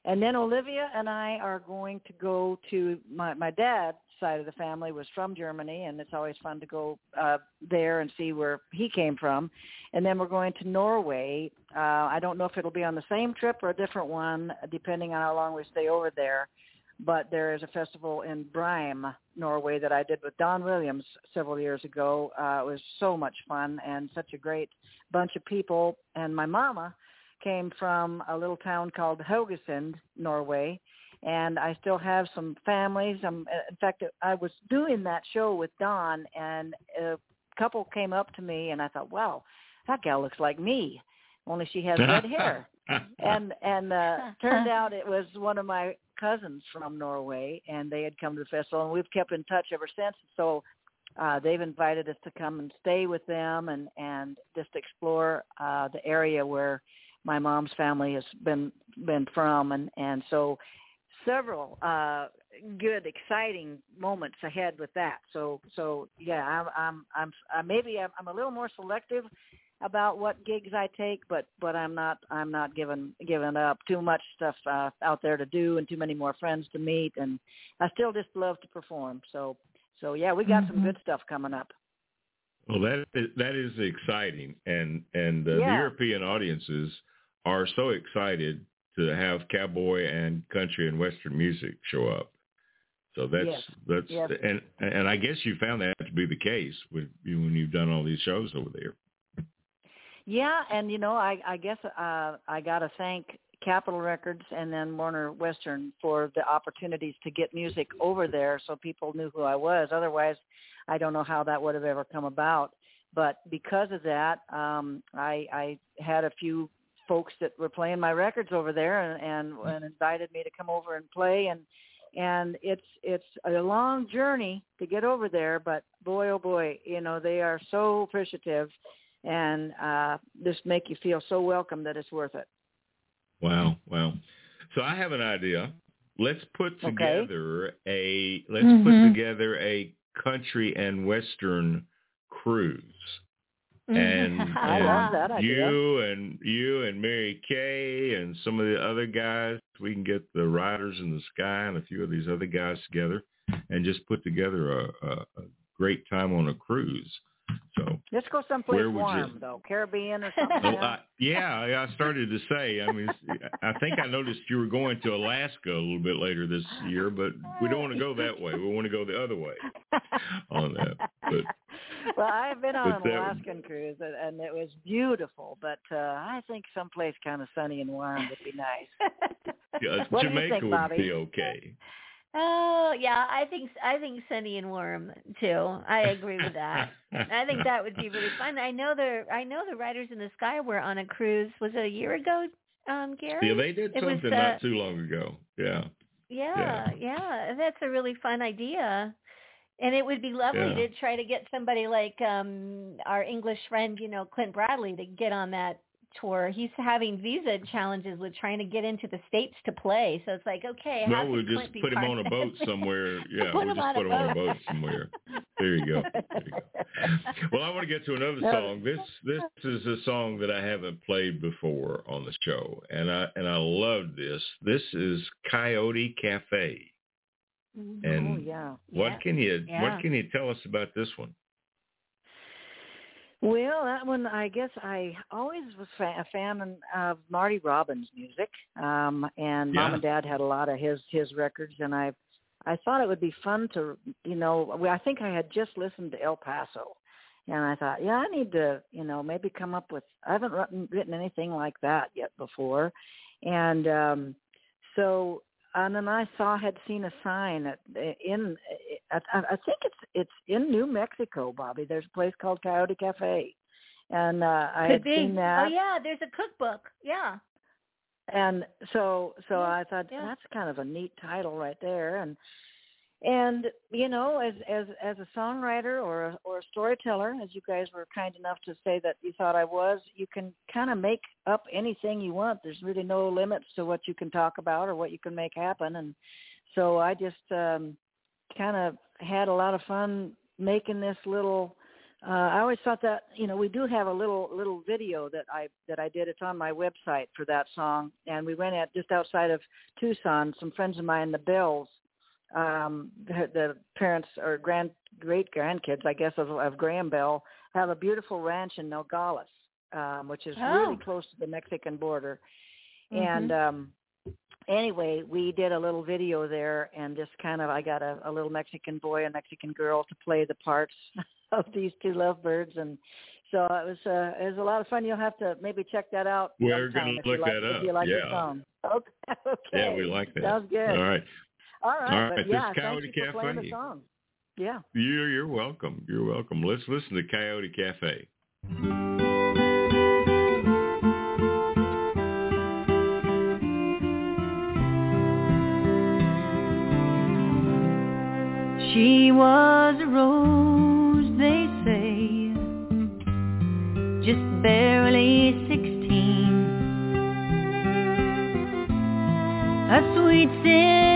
And then Olivia and I are going to go to my my dad's side of the family was from Germany, and it's always fun to go uh, there and see where he came from. And then we're going to Norway. Uh, I don't know if it'll be on the same trip or a different one, depending on how long we stay over there. But there is a festival in Breim, Norway, that I did with Don Williams several years ago. Uh, it was so much fun and such a great bunch of people. And my mama came from a little town called Haugesund, Norway, and I still have some families. Um, in fact, I was doing that show with Don, and a couple came up to me, and I thought, wow, that gal looks like me, only she has red [laughs] hair. And and uh, turned [laughs] out it was one of my cousins from Norway, and they had come to the festival, and we've kept in touch ever since. So uh, they've invited us to come and stay with them and and just explore uh, the area where my mom's family has been been from, and and so several uh good exciting moments ahead with that so so yeah i'm i'm i'm I maybe I'm, I'm a little more selective about what gigs i take but but i'm not i'm not giving giving up too much stuff uh, out there to do and too many more friends to meet and i still just love to perform so So yeah, we got Mm-hmm. some good stuff coming up. Well, that is, that is exciting, and and uh, the European audiences are so excited to have cowboy and country and western music show up. So that's Yes. that's Yes. and and I guess you found that to be the case with you when you've done all these shows over there. Yeah, and you know, I I guess uh I got to thank Capitol Records and then Warner Western for the opportunities to get music over there so people knew who I was. Otherwise, I don't know how that would have ever come about. But because of that, um I I had a few folks that were playing my records over there and and, and invited me to come over and play and and it's it's a long journey to get over there but boy oh boy you know they are so appreciative and uh just make you feel so welcome that it's worth it Wow, wow. So I have an idea. Let's put Okay. together a let's Mhm. put together a country and western cruise. And. [laughs] I and love that idea. you and you and Mary Kay and some of the other guys, we can get the Riders in the Sky and a few of these other guys together and just put together a, a, a great time on a cruise. So let's go someplace would you- warm though caribbean or something well, yeah. I, yeah, I started to say. I mean, I think I noticed you were going to Alaska a little bit later this year, but we don't want to go that way. We want to go the other way on that. But well i've been on an that- alaskan cruise and, and it was beautiful but uh i think someplace kind of sunny and warm would be nice yeah, What do you Jamaica would be okay. Oh yeah, I think I think sunny and warm too. I agree with that. [laughs] I think that would be really fun. I know the I know the Riders in the Sky were on a cruise. Was it a year ago, um, Gary? Yeah, they did It was, something uh, not too long ago. Yeah. Yeah, yeah, that's a really fun idea. And it would be lovely Yeah. to try to get somebody like um our English friend, you know, Clint Bradley to get on that tour. He's having visa challenges with trying to get into the states to play. So it's like, okay, how Well, we'll just be put him on a boat somewhere. [laughs] Yeah, Put we'll just put a him on a boat. boat somewhere. There you go. There you go. [laughs] Well, I want to get to another song. This this is a song that I haven't played before on the show, and I and I love this. This is Coyote Cafe. Mm-hmm. And oh yeah what Yeah. can you Yeah. what can you tell us about this one? Well, that one, I guess I always was a fan of Marty Robbins' music, um, and Yeah. Mom and Dad had a lot of his his records, and I I thought it would be fun to, you know, I think I had just listened to El Paso, and I thought, yeah, I need to, you know, maybe come up with. I haven't written, written anything like that yet before, and um, so and then I saw had seen a sign at, in I, I think it's it's in New Mexico, Bobbi. There's a place called Coyote Cafe, and uh, I Could had be. seen that. Oh yeah, there's a cookbook. Yeah. And so so Yeah, I thought yeah. that's kind of a neat title right there. And and you know, as as as a songwriter or a, or a storyteller, as you guys were kind enough to say that you thought I was, you can kind of make up anything you want. There's really no limits to what you can talk about or what you can make happen. And so I just um kind of had a lot of fun making this little uh, I always thought that you know we do have a little little video that I that I did. It's on my website for that song, and we went at just outside of Tucson. Some friends of mine, the Bells, um, the, the parents or grand great grandkids, I guess, of, of Graham Bell, have a beautiful ranch in Nogales, um, which is really Oh. close to the Mexican border. Mhm. And um, anyway, we did a little video there, and just kind of I got a, a little Mexican boy and Mexican girl to play the parts [laughs] of these two lovebirds, and so it was uh, it was a lot of fun. You'll have to maybe check that out. We're gonna look like, that if up. you like the Yeah. song. Okay. [laughs] okay. Yeah, we like that. Sounds good. All right. All right. All right, But this yeah, Coyote for playing Cafe. the song. Yeah. You're you're welcome. You're welcome. Let's listen to Coyote Cafe. Was a rose, they say, just barely sixteen. A sweet senorita,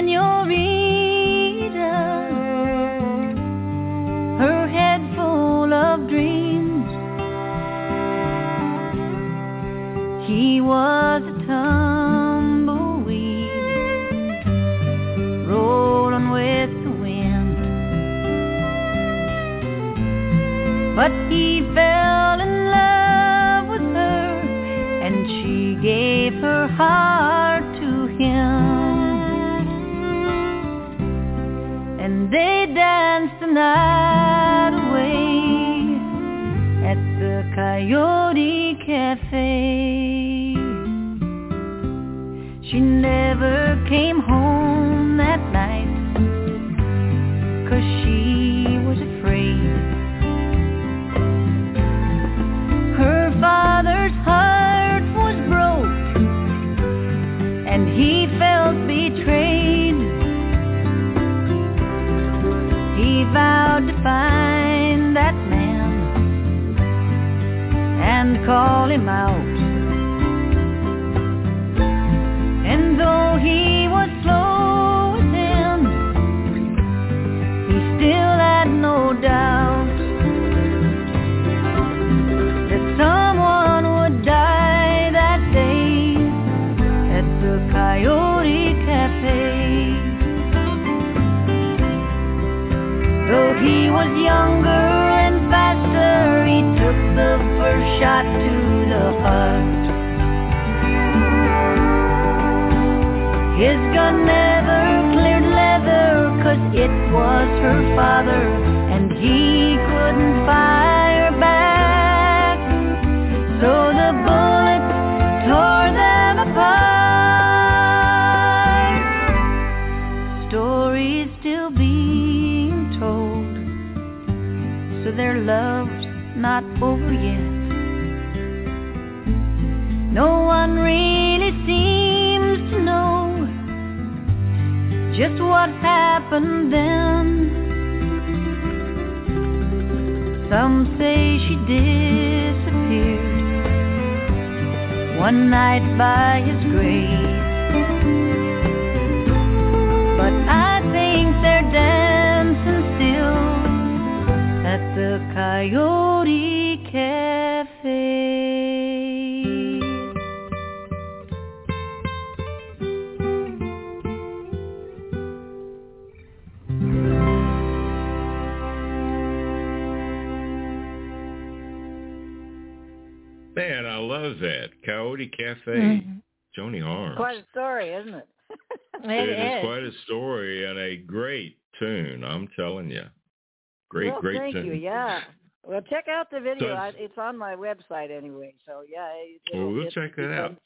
Yeah. Well, check out the video. So I, it's- it's on my website anyway. So yeah. It, Well, we'll it- check that it's, out.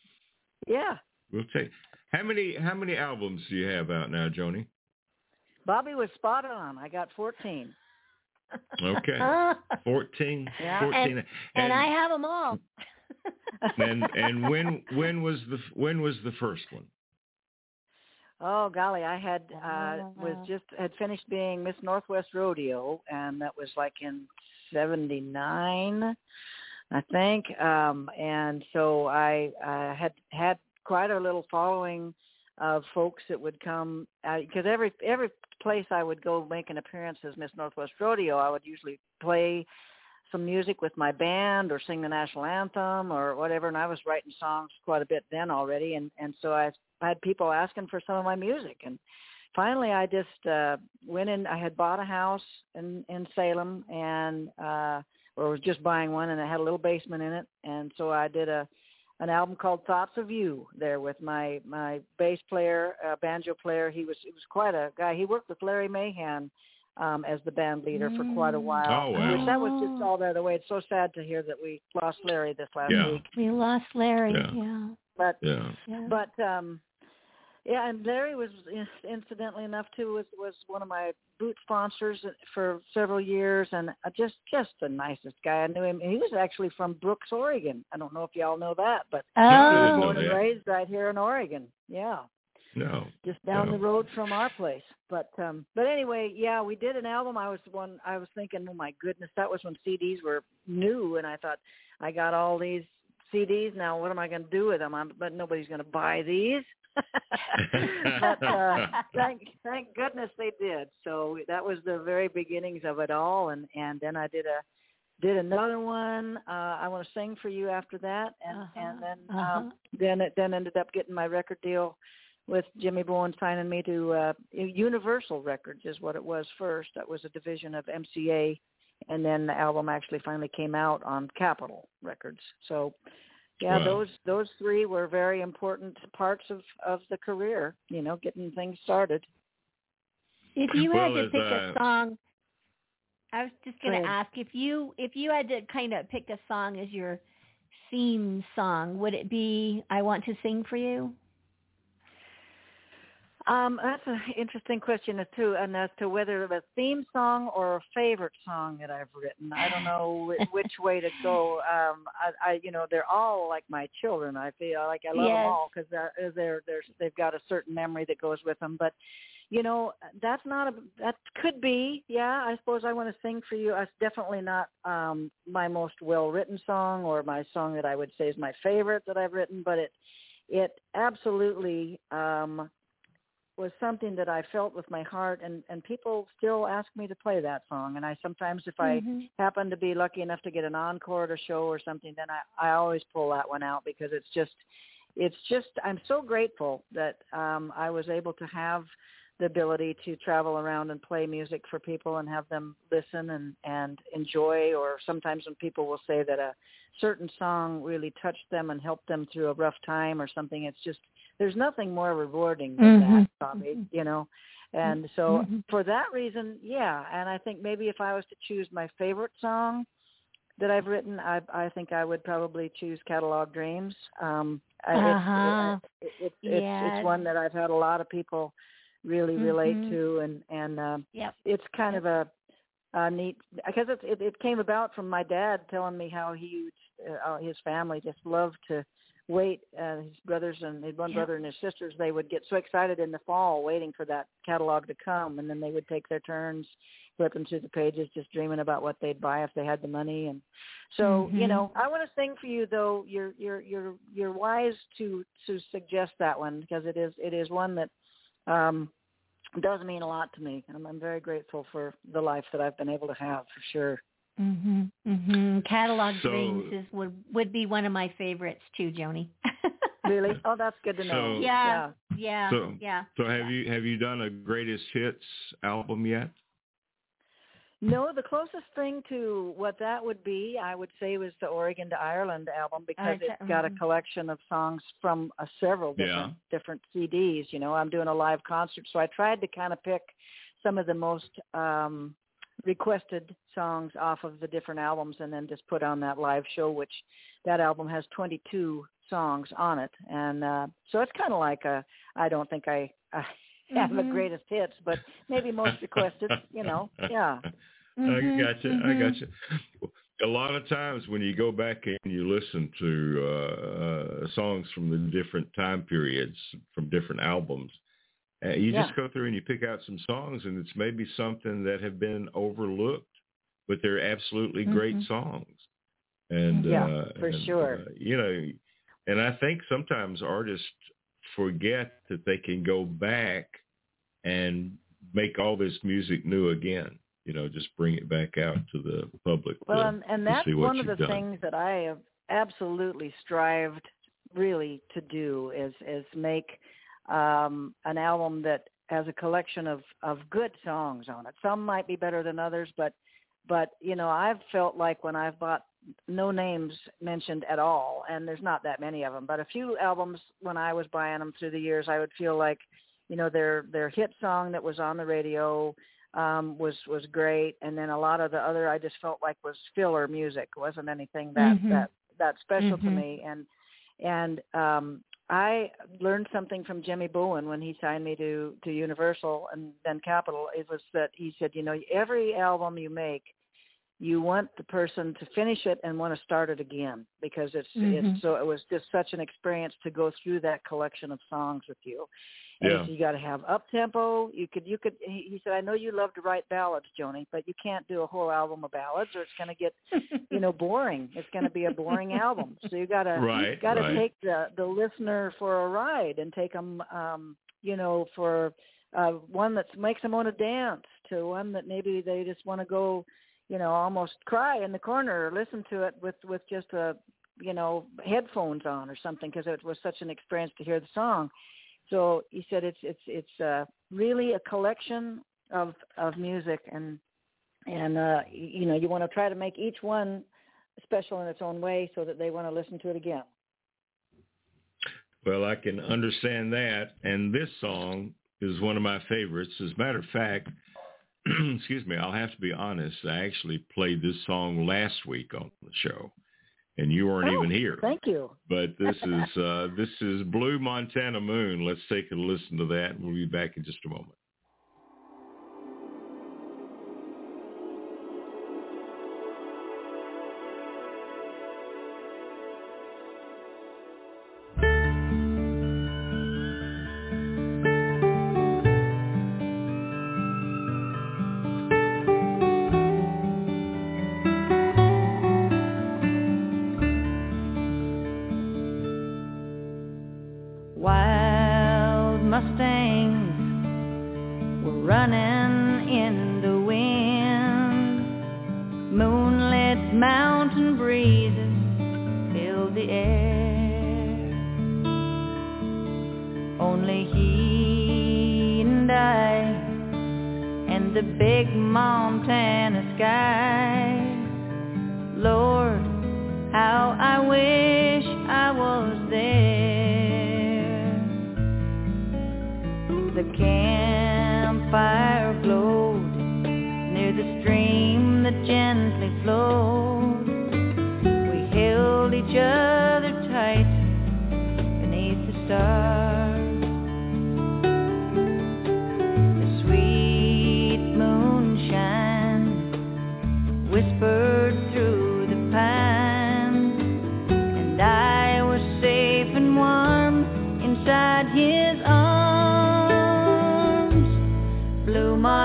Yeah. We'll take how many how many albums do you have out now, Joni? Bobbi was spot on. I got 14. Okay. [laughs] 14, Yeah. 14. and I have them all. [laughs] and and when when was the when was the first one? Oh golly, I had uh was just had finished being Miss Northwest Rodeo and that was like in 79 I think. Um and so I uh, had had quite a little following of folks that would come because every every place I would go make an appearance as Miss Northwest Rodeo I would usually play some music with my band or sing the national anthem or whatever and I was writing songs quite a bit then already and and so I I had people asking for some of my music and finally I just uh went in I had bought a house in in Salem and uh or was just buying one and it had a little basement in it and so I did a an album called Thoughts of You there with my my bass player, uh, banjo player. He was he was quite a guy. He worked with Larry Mahan um as the band leader for quite a Mm. while. Oh, wow. Which that was just all there the way. It's so sad to hear that we lost Larry this last Yeah. week. We lost Larry. Yeah. Yeah. But Yeah. yeah. but um yeah, and Larry was in- incidentally enough too was was one of my boot sponsors for several years, and uh, just just the nicest guy. I knew him. He was actually from Brooks, Oregon. I don't know if y'all know that, but I he was oh, born and raised right here in Oregon. Yeah, No. just down No. the road from our place. But um but anyway, yeah, we did an album. I was one. I was thinking, oh my goodness, that was when CDs were new, and I thought I got all these CDs now. What am I going to do with them? I'm, but nobody's going to buy these. But uh, [laughs] thank thank goodness they did. So that was the very beginnings of it all, and and then I did a did another one. Uh, I want to sing for you after that, and Uh-huh, and then uh-huh. um, then it then ended up getting my record deal with Jimmy Bowen signing me to uh, Universal Records is what it was first. That was a division of MCA and then the album actually finally came out on Capitol Records. So yeah, Wow. those those three were very important parts of of the career. You know, getting things started. If you had to pick uh, a song, I was just going to ask if you if you had to kind of pick a song as your theme song, would it be "I Want to Sing for You"? Um, that's an interesting question as to and as to whether a theme song or a favorite song that I've written. I don't know [laughs] which way to go. Um, I, I, you know, they're all like my children. I feel like I love Yes. them all because they're, they're they're they've got a certain memory that goes with them. But you know, that's not a that could be. Yeah, I suppose I want to sing for you. It's definitely not um, my most well written song or my song that I would say is my favorite that I've written. But it it absolutely um was something that I felt with my heart and and people still ask me to play that song and I sometimes if I Mhm. happen to be lucky enough to get an encore at a show or something then I I always pull that one out because it's just it's just I'm so grateful that um I was able to have the ability to travel around and play music for people and have them listen and and enjoy or sometimes when people will say that a certain song really touched them and helped them through a rough time or something it's just there's nothing more rewarding than Mhm. that Bobbi Mhm. you know and so Mhm. for that reason yeah and I think maybe if I was to choose my favorite song that I've written I I think I would probably choose Catalog Dreams um it's- Uh-huh. it, it, it's Yes. it's one that I've had a lot of people really relate Mhm. to and and um Yep. it's kind of a, a neat because it, it it came about from my dad telling me how he uh, his family just loved to wait uh, his brothers and his one brother and his sisters they would get so excited in the fall waiting for that catalog to come and then they would take their turns flipping through the pages just dreaming about what they'd buy if they had the money and so you Mhm. know i want to sing for you though you're you're you're you're wise to to suggest that one because it is it is one that um does mean a lot to me and I'm, I'm very grateful for the life that I've been able to have for sure. Mhm. Mhm. Catalog So- Dreams is would would be one of my favorites too, Joni. [laughs] Really? Oh, that's good to know. So- Yeah. yeah. So- yeah. So have you have you done a greatest hits album yet? No, the closest thing to what that would be, I would say, was the Oregon to Ireland album because Okay, it's got a collection of songs from uh, several different different CDs. You know, I'm doing a live concert, so I tried to kind of pick some of the most um requested songs off of the different albums and then just put on that live show which that album has 22 songs on it and uh so it's kind of like a I don't think I, I [laughs] have the Mhm. greatest hits but maybe most requested you know yeah [laughs] I Mhm, gotcha. I mhm. gotcha. A lot of times when you go back and you listen to uh, uh, songs from the different time periods from different albums, uh, you Yeah. just go through and you pick out some songs, and it's maybe something that have been overlooked, but they're absolutely great Mhm. songs. And Yeah, uh, for and, sure. uh, you know, and I think sometimes artists forget that they can go back and make all this music new again. You know, just bring it back out to the public. Well, to, and, and that's one of the done. things that I have absolutely strived really to do is is make um, an album that has a collection of of good songs on it. Some might be better than others, but but you know I've felt like when I've bought no names mentioned at all, and there's not that many of them, but a few albums when I was buying them through the years, I would feel like you know their their hit song that was on the radio um was was great and then a lot of the other I just felt like was filler music It wasn't anything that Mhm. that that special to Mhm. me and and um I learned something from Jimmy Bowen when he signed me to to Universal and then Capitol it was that he said you know every album you make you want the person to finish it and want to start it again because it's Mhm. it's so it was just such an experience to go through that collection of songs with you and Yeah. you got to have up tempo. You could, you could. He, he said, I know you love to write ballads, Joni, but you can't do a whole album of ballads, or it's going to get, [laughs] you know, boring. It's going to be a boring album. So you got to, [laughs] Right, got to right. take the the listener for a ride and take them, um, you know, for uh, one that makes them want to dance to one that maybe they just want to go, you know, almost cry in the corner or listen to it with with just a, you know, headphones on or something because it was such an experience to hear the song. So he said it's it's it's uh, really a collection of of music, and and uh, you know you want to try to make each one special in its own way so that they want to listen to it again. Well, I can understand that, and this song is one of my favorites. As a matter of fact, [clears throat] excuse me, I'll have to be honest. I actually played this song last week on the show, and you weren't oh, even here. Thank you. But [laughs] this is uh, this is Blue Montana Moon. Let's take a listen to that, we'll be back in just a moment.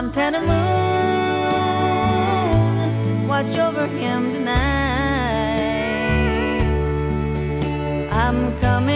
Montana moon, watch over him tonight. I'm coming.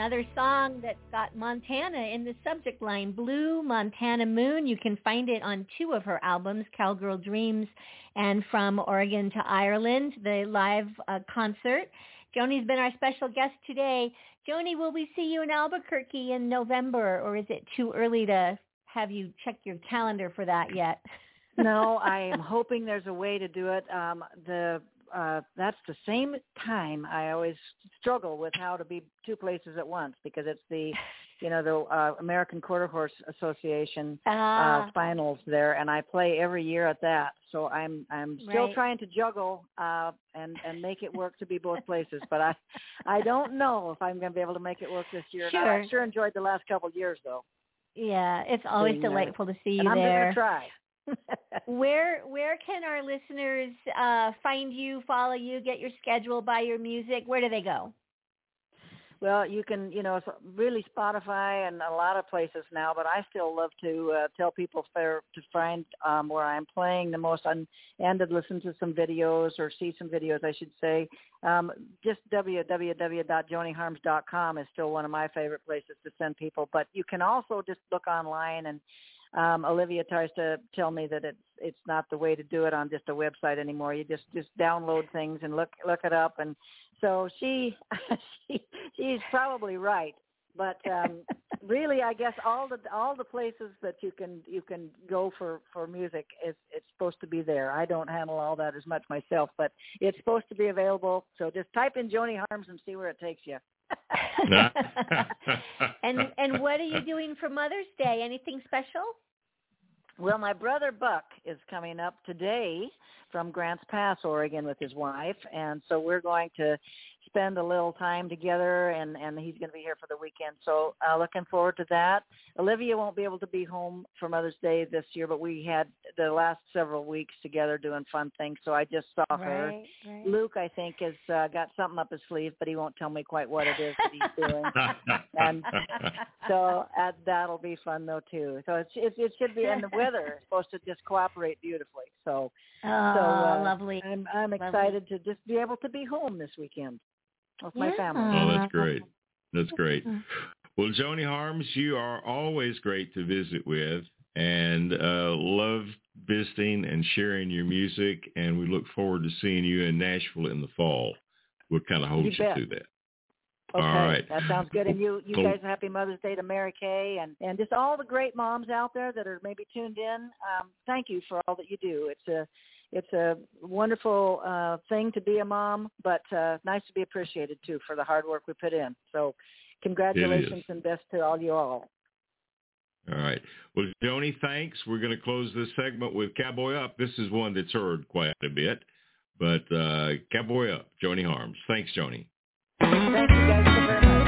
Another song that's got Montana in the subject line, Blue Montana Moon. You can find it on two of her albums, Cowgirl Dreams and From Oregon to Ireland, the live uh, concert. Joni's been our special guest today. Joni, will we see you in Albuquerque in November, or is it too early to have you check your calendar for that yet? no, [laughs] I am hoping there's a way to do it. Um, the uh, that's the same time I always struggle with how to be two places at once because it's the [laughs] you know the uh, American Quarter Horse Association Ah, uh, finals there, and I play every year at that. So I'm I'm still Right. trying to juggle uh, and and make it work to be both places. But I I don't know if I'm going to be able to make it work this year. And I Sure. sure enjoyed the last couple of years though, yeah, it's always Being there. delightful to see you and I'm there. going to try. [laughs] Where where can our listeners uh, find you, follow you, get your schedule, buy your music? Where do they go? Well, you can, you know, it's really Spotify and a lot of places now, but I still love to uh, tell people fair to find um, where I'm playing the most on, and to listen to some videos or see some videos, I should say. Um, just www.joniharms.com is still one of my favorite places to send people, but you can also just look online and um, Olivia tries to tell me that it's it's not the way to do it on just a website anymore. You just just download things and look look it up, and so she [laughs] she she's probably right. But um, [laughs] really, I guess all the all the places that you can you can go for for music is it's supposed to be there. I don't handle all that as much myself, but it's supposed to be available. So just type in Joni Harms and see where it takes you. [laughs] and and what are you doing for Mother's Day? Anything special? Well, my brother Buck is coming up today from Grants Pass, Oregon, with his wife, and so we're going to spend a little time together, and and he's going to be here for the weekend. So, uh, looking forward to that. Olivia won't be able to be home for Mother's Day this year, but we had the last several weeks together doing fun things. So I just saw her. Right, right. Luke, I think, has uh, got something up his sleeve, but he won't tell me quite what it is that he's doing. [laughs] And so uh, that'll be fun though too. So it's, it it should be, and the weather is supposed to just cooperate beautifully. So Oh, so uh, lovely. I'm I'm Lovely. excited to just be able to be home this weekend with my family. oh, that's great. That's great. Well, Joni Harms, you are always great to visit with and uh, love visiting and sharing your music. And we look forward to seeing you in Nashville in the fall. We'll kind of hold You you, to that. Okay, All right. that sounds good. And you, you guys, happy Mother's Day to Mary Kay, and and just all the great moms out there that are maybe tuned in. Um, thank you for all that you do. It's a it's a wonderful uh, thing to be a mom, but uh, nice to be appreciated too for the hard work we put in. So, congratulations and best to all you all. All right. Well, Joni, thanks. We're going to close this segment with Cowboy Up. This is one that's heard quite a bit, but uh, Cowboy Up, Joni Harms. Thanks, Joni. Thank you guys so very much.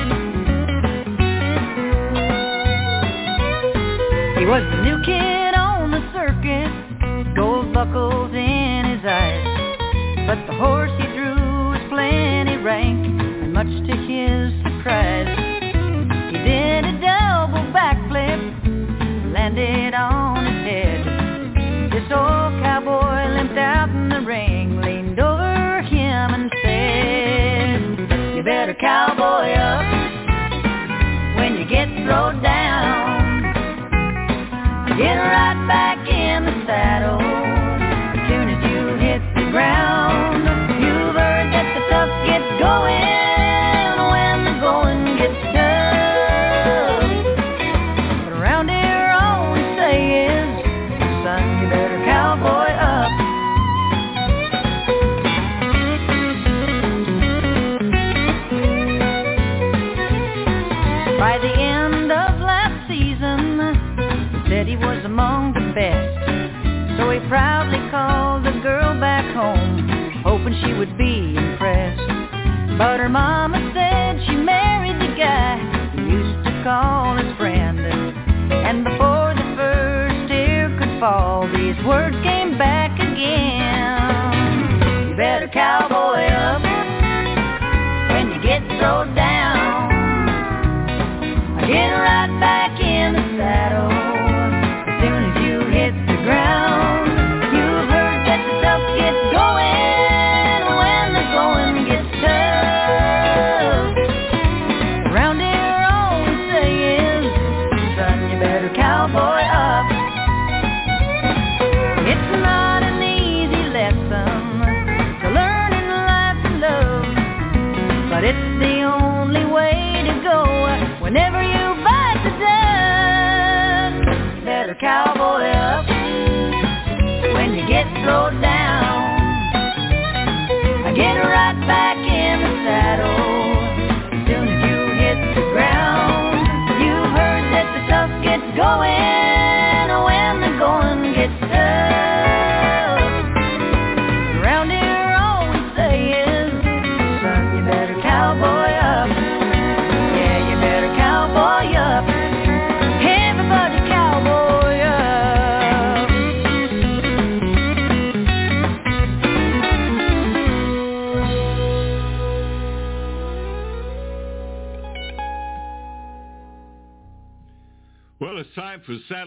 He was the new kid on the circuit, gold buckles in his eyes. But the horse he drew was plenty rank, and much to his surprise, he did a double backflip, landed on his head. This old cowboy limped out in the ring, leaned over him and said, You better cowboy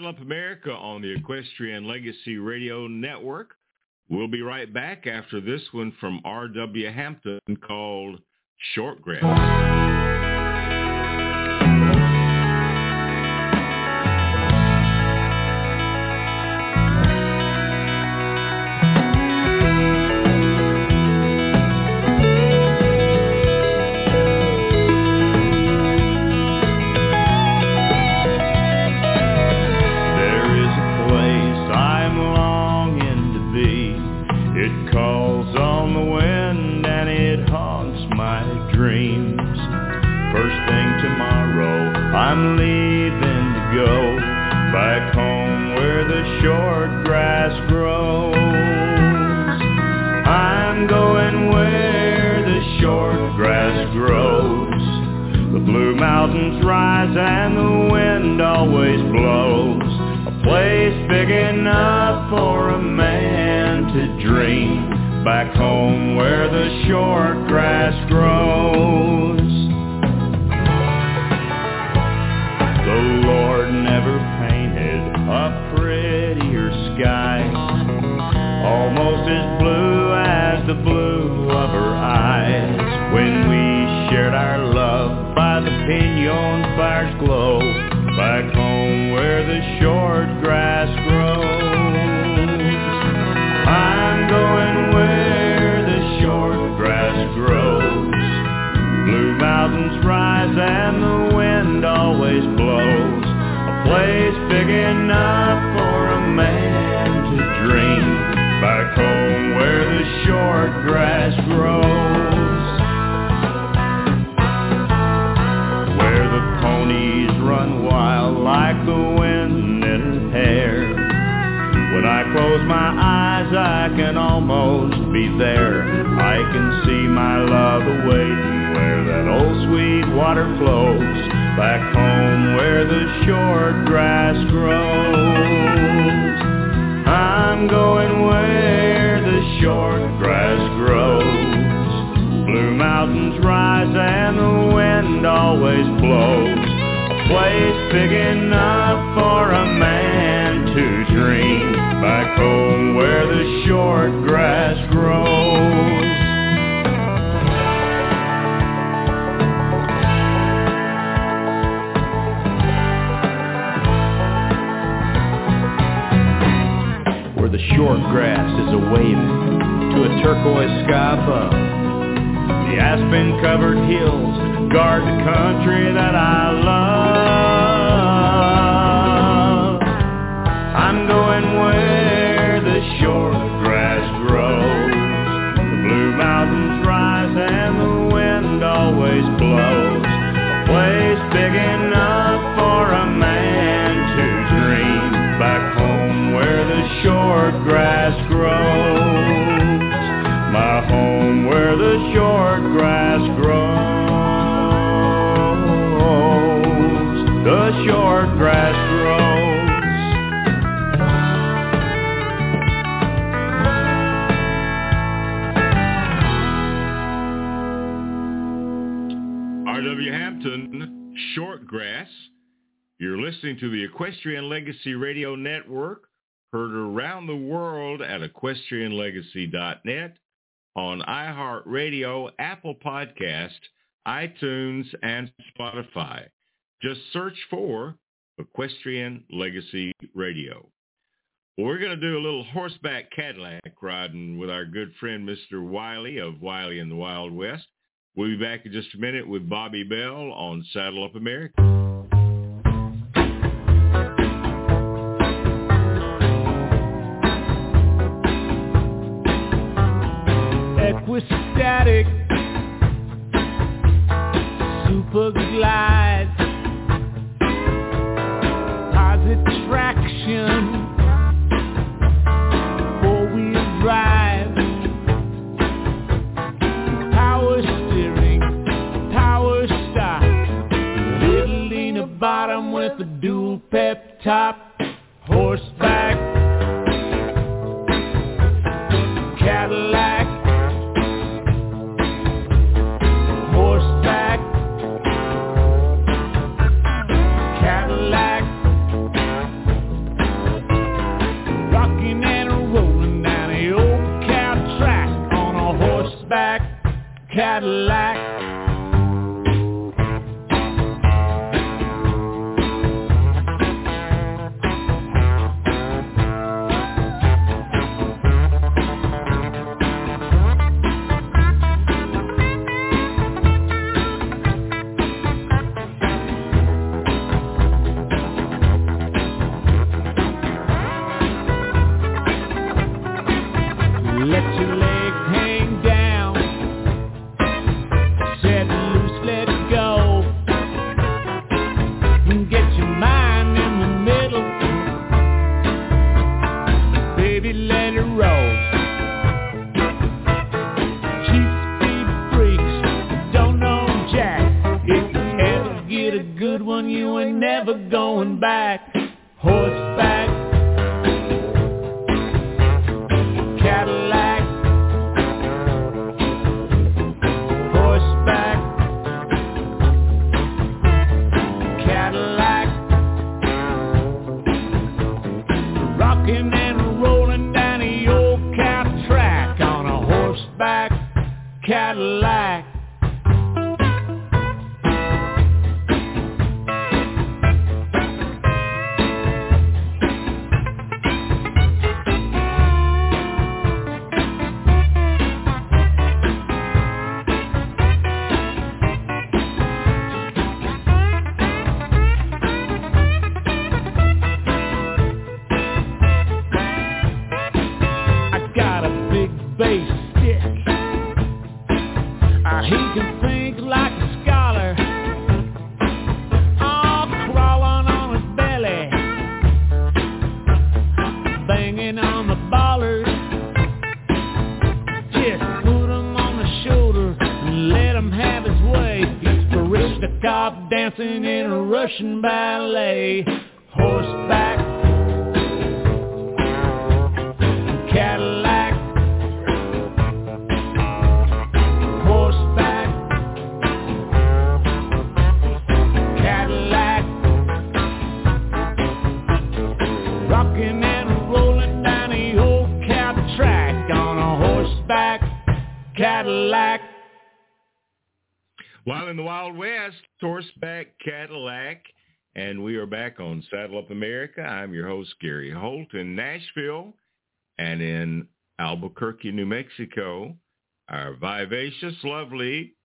Up America on the Equestrian Legacy Radio Network. We'll be right back after this one from R.W. Hampton called Shortgrass. There First thing tomorrow, I'm leaving to go back home where the short grass grows. I'm going where the short grass grows. The blue mountains rise and the wind always blows. A place big enough for a man to dream. Back home where the short grass grows. Glow. The wind in her hair. When I close my eyes, I can almost be there. I can see my love awaiting where that old sweet water flows. Back home where the short grass grows. I'm going where the short grass grows. Blue mountains rise and the wind always blows. Place big enough for a man to dream. Back home where the short grass grows. Where the short grass is a waving to a turquoise sky above. The aspen-covered hills guard the country that I love. Going where the short listening to the Equestrian Legacy Radio Network, heard around the world at equestrianlegacy.net, on iHeartRadio, Apple Podcast, iTunes, and Spotify. Just search for Equestrian Legacy Radio. We're going to do a little horseback Cadillac riding with our good friend Mr. Wiley of Wiley in the Wild West. We'll be back in just a minute with Bobbi Bell on Saddle Up America. Ballet. Are back on Saddle Up America. I'm your host, Gary Holt in Nashville and in Albuquerque, New Mexico. Our vivacious, lovely,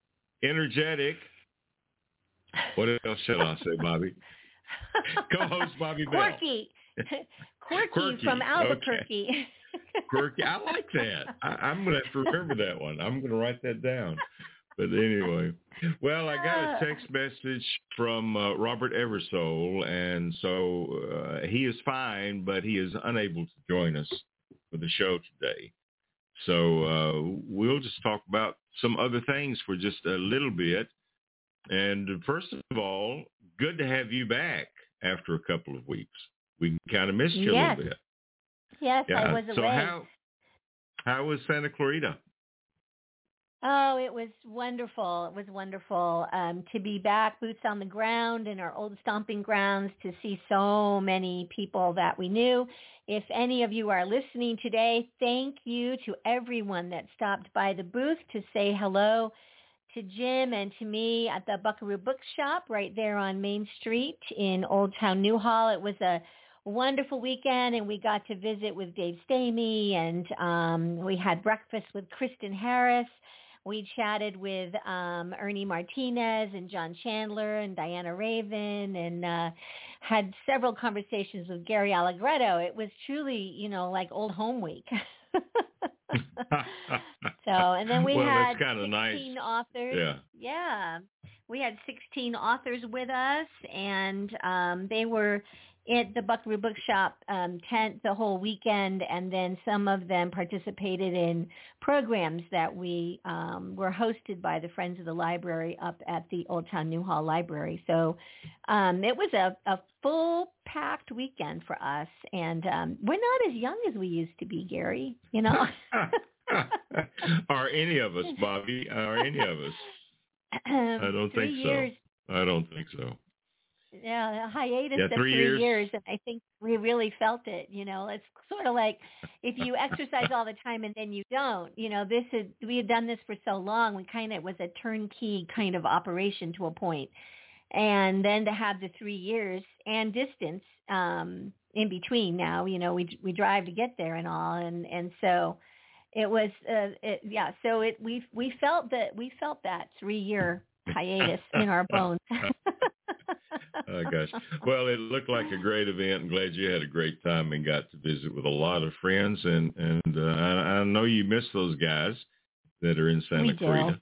energetic, what else shall I say, Bobbi? [laughs] Co-host Bobbi Bell. Quirky. [laughs] Quirky, from okay. Albuquerque. Quirky. I like that. I, I'm going to have to remember that one. I'm going to write that down. But anyway, well, I got a text message from uh, Robert Eversole, and so uh, he is fine, but he is unable to join us for the show today. So uh, we'll just talk about some other things for just a little bit. And first of all, good to have you back after a couple of weeks. We kind of missed you a little bit. yes, I Yeah. was so away. how how was Santa Clarita? Oh, it was wonderful. It was wonderful um, to be back, boots on the ground in our old stomping grounds, to see so many people that we knew. If any of you are listening today, thank you to everyone that stopped by the booth to say hello to Jim and to me at the Buckaroo Bookshop right there on Main Street in Old Town Newhall. It was a wonderful weekend and we got to visit with Dave Stamey and um, we had breakfast with Kristyn Harris. We chatted with um, Ernie Martinez and John Chandler and Diana Raven and uh, had several conversations with Gary Allegretto. It was truly, you know, like old home week. [laughs] so, and then we well, had that's kind of 16 nice. authors. Yeah. Yeah. We had 16 authors with us and um, they were at the Buckaroo Bookshop um, tent the whole weekend, and then some of them participated in programs that we um, were hosted by the Friends of the Library up at the Old Town Newhall Library. So um, it was a, a full-packed weekend for us, and um, we're not as young as we used to be, Gary. You know. [laughs] are any of us, Bobbi? Are any of us? [laughs] I don't think years, so. I don't think so. Yeah, a hiatus Yeah, of three three years. years, and I think we really felt it. You know, it's sort of like if you exercise all the time and then you don't. You know, this is we had done this for so long. We kind of it was a turnkey kind of operation to a point, and then to have the three years and distance um, in between. Now, you know, we we drive to get there and all, and and so it was uh, it, yeah. So it we we felt that we felt that three year hiatus in our bones. [laughs] Oh gosh. Well, it looked like a great event. I'm glad you had a great time and got to visit with a lot of friends. And and uh, I, I know you miss those guys that are in Santa We do.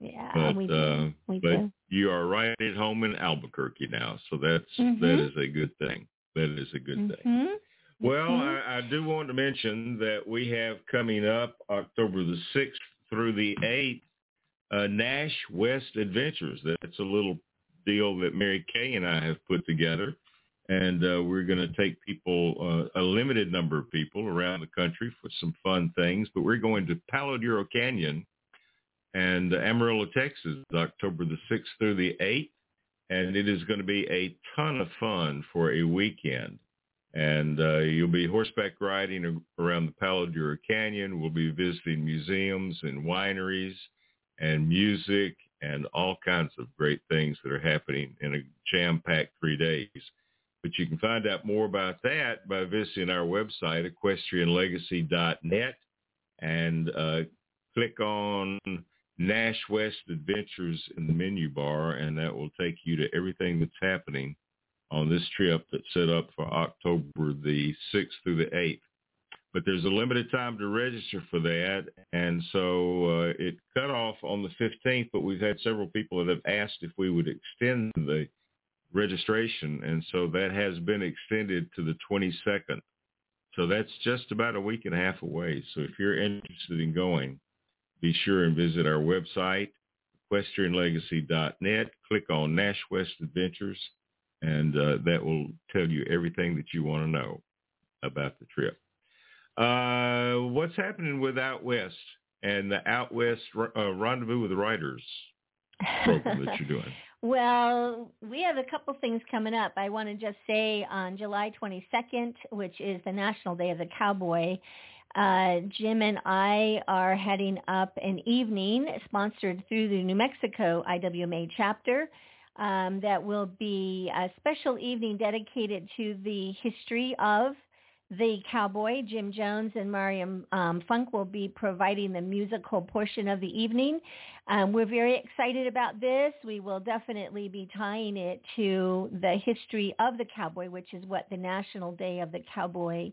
Yeah, But we do. uh, we but do. you are right at home in Albuquerque now, so that's Mhm. that is a good thing. That is a good thing. Mhm. Well, Mhm. I, I do want to mention that we have coming up October the 6th through the 8th, uh, Nash West Adventures. That's a little deal that Mary Kay and I have put together. And uh, we're going to take people, uh, a limited number of people around the country for some fun things. But we're going to Palo Duro Canyon and Amarillo, Texas, October the 6th through the 8th. And it is going to be a ton of fun for a weekend and uh, you'll be horseback riding around the Palo Duro Canyon. We'll be visiting museums and wineries and music and all kinds of great things that are happening in a jam-packed three days. But you can find out more about that by visiting our website, equestrianlegacy.net, and uh, click on Nash West Adventures in the menu bar, and that will take you to everything that's happening on this trip that's set up for October the 6th through the 8th. But there's a limited time to register for that, and so uh, it cut off on the 15th, but we've had several people that have asked if we would extend the registration, and so that has been extended to the 22nd. So that's just about a week and a half away. So if you're interested in going, be sure and visit our website, equestrianlegacy.net. Click on Nash West Adventures, and uh, that will tell you everything that you want to know about the trip. Uh, what's happening with Out West and the Out West uh, Rendezvous with Writers program that you're doing? [laughs] Well, we have a couple things coming up. I want to just say on July 22nd, which is the National Day of the Cowboy, uh, Jim and I are heading up an evening sponsored through the New Mexico IWMA chapter. Um, that will be a special evening dedicated to the history of the cowboy. Jim Jones and Mariam um, Funk will be providing the musical portion of the evening. Um, we're very excited about this. We will definitely be tying it to the history of the cowboy, which is what the National Day of the Cowboy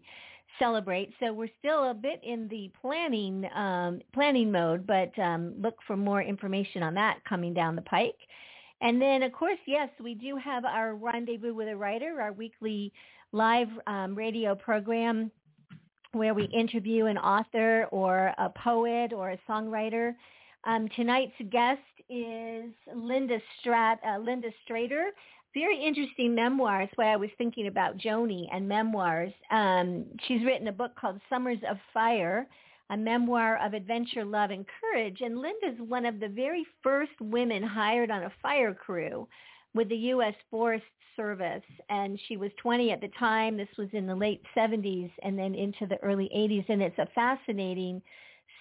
celebrates. So we're still a bit in the planning um, planning mode, but um, look for more information on that coming down the pike. And then, of course, yes, we do have our Rendezvous with a Writer, our weekly live um, radio program where we interview an author or a poet or a songwriter. Um, tonight's guest is Linda Strat, uh, Linda Strader. Very interesting memoirs. Why I was thinking about Joni and memoirs. Um, she's written a book called Summers of Fire, a memoir of adventure, love, and courage. And Linda's one of the very first women hired on a fire crew with the U.S. Forest Service. And she was 20 at the time. This was in the late 70s and then into the early 80s. And it's a fascinating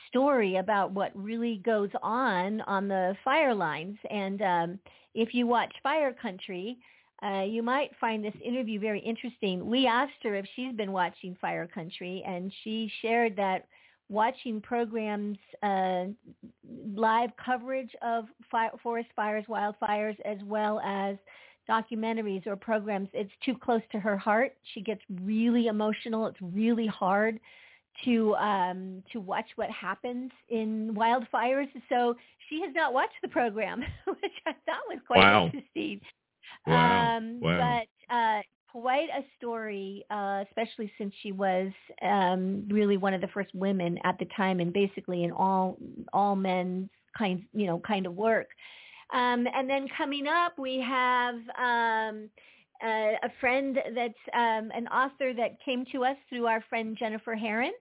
story about what really goes on on the fire lines. And um, if you watch Fire Country, uh, you might find this interview very interesting. We asked her if she's been watching Fire Country, and she shared that watching programs, uh, live coverage of forest fires, wildfires, as well as documentaries or programs, it's too close to her heart. She gets really emotional. It's really hard to um, to watch what happens in wildfires. So she has not watched the program, [laughs] which I thought was quite Wow. interesting. Wow. Um, wow. But uh, quite a story, uh, especially since she was um, really one of the first women at the time, and basically in all all men's kind you know kind of work. Um, and then coming up, we have um, uh, a friend that's um, an author that came to us through our friend Jennifer Herron,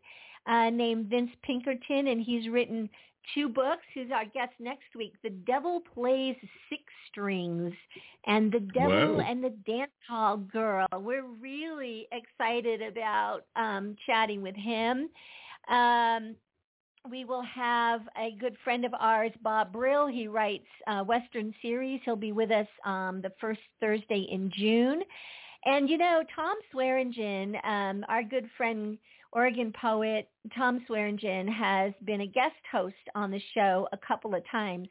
uh, named Vince Pinkerton, and he's written two books. Who's our guest next week? The Devil Plays Six Strings and The Devil Wow. and the Dance Hall Girl. We're really excited about um, chatting with him. Um, we will have a good friend of ours, Bob Brill. He writes uh, Western series. He'll be with us um, the first Thursday in June. And you know, Tom Swearingen, um, our good friend, Oregon poet Tom Swearingen, has been a guest host on the show a couple of times.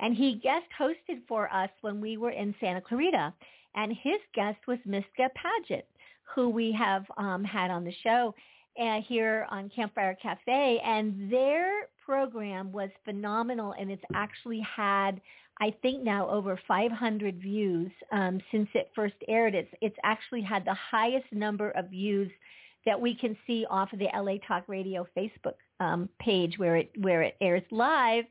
And he guest hosted for us when we were in Santa Clarita. And his guest was Miska Paget, who we have um, had on the show uh, here on Campfire Cafe, and their program was phenomenal, and it's actually had, I think now over 500 views um, since it first aired. It's it's actually had the highest number of views that we can see off of the LA Talk Radio Facebook um, page where it where it airs live.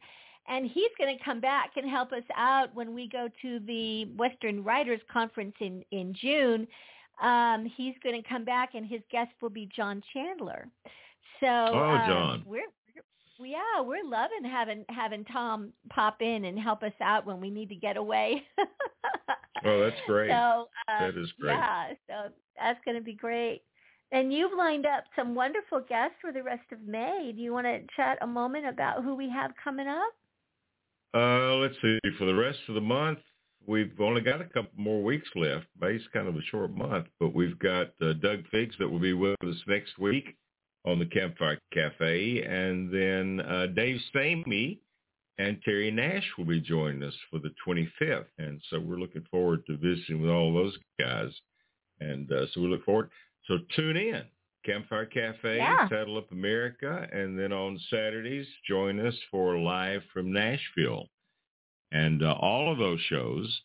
And he's going to come back and help us out when we go to the Western Writers Conference in in June um, he's going to come back, and his guest will be John Chandler. So, Oh, um, John. we're, we're yeah, we're loving having having Tom pop in and help us out when we need to get away. [laughs] Oh, that's great. So uh, That is great. Yeah, so that's going to be great. And you've lined up some wonderful guests for the rest of May. Do you want to chat a moment about who we have coming up? Uh, let's see. For the rest of the month, we've only got a couple more weeks left. May's kind of a short month, but we've got uh, Doug Figgs that will be with us next week on the Campfire Cafe, and then uh, Dave Stamey and Terry Nash will be joining us for the 25th, and so we're looking forward to visiting with all those guys, and uh, so we look forward. So tune in. Campfire Cafe, Yeah. Saddle Up America, and then on Saturdays, join us for Live from Nashville. And uh, all of those shows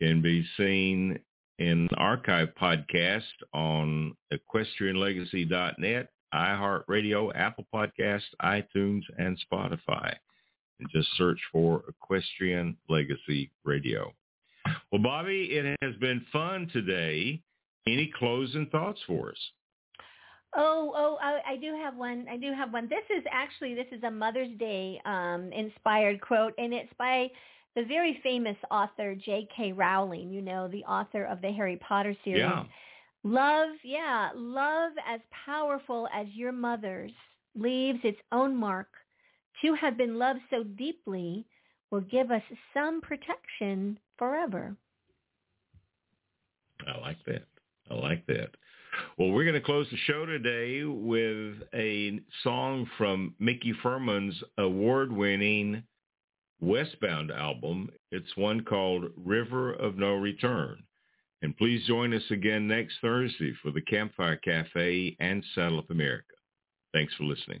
can be seen in archive podcast on equestrianlegacy.net, iHeartRadio, Apple Podcast, iTunes, and Spotify. And just search for Equestrian Legacy Radio. Well, Bobbi, it has been fun today. Any closing thoughts for us? Oh, oh, I, I do have one. I do have one. This is actually this is a Mother's Day um, inspired quote, and it's by the very famous author J.K. Rowling. You know, the author of the Harry Potter series. Yeah. Love, yeah, love as powerful as your mother's leaves its own mark. To have been loved so deeply will give us some protection forever. I like that. I like that. Well, we're going to close the show today with a song from Mickey Furman's award-winning Westbound album. It's one called River of No Return. And please join us again next Thursday for the Campfire Cafe and Saddle Up America. Thanks for listening.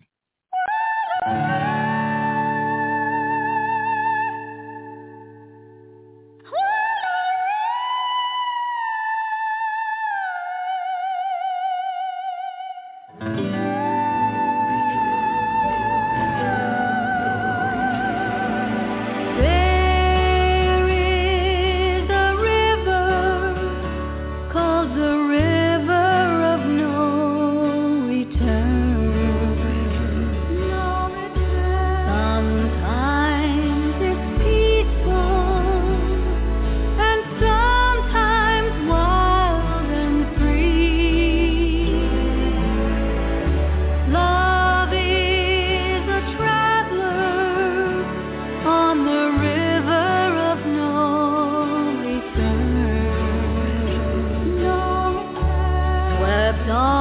Swept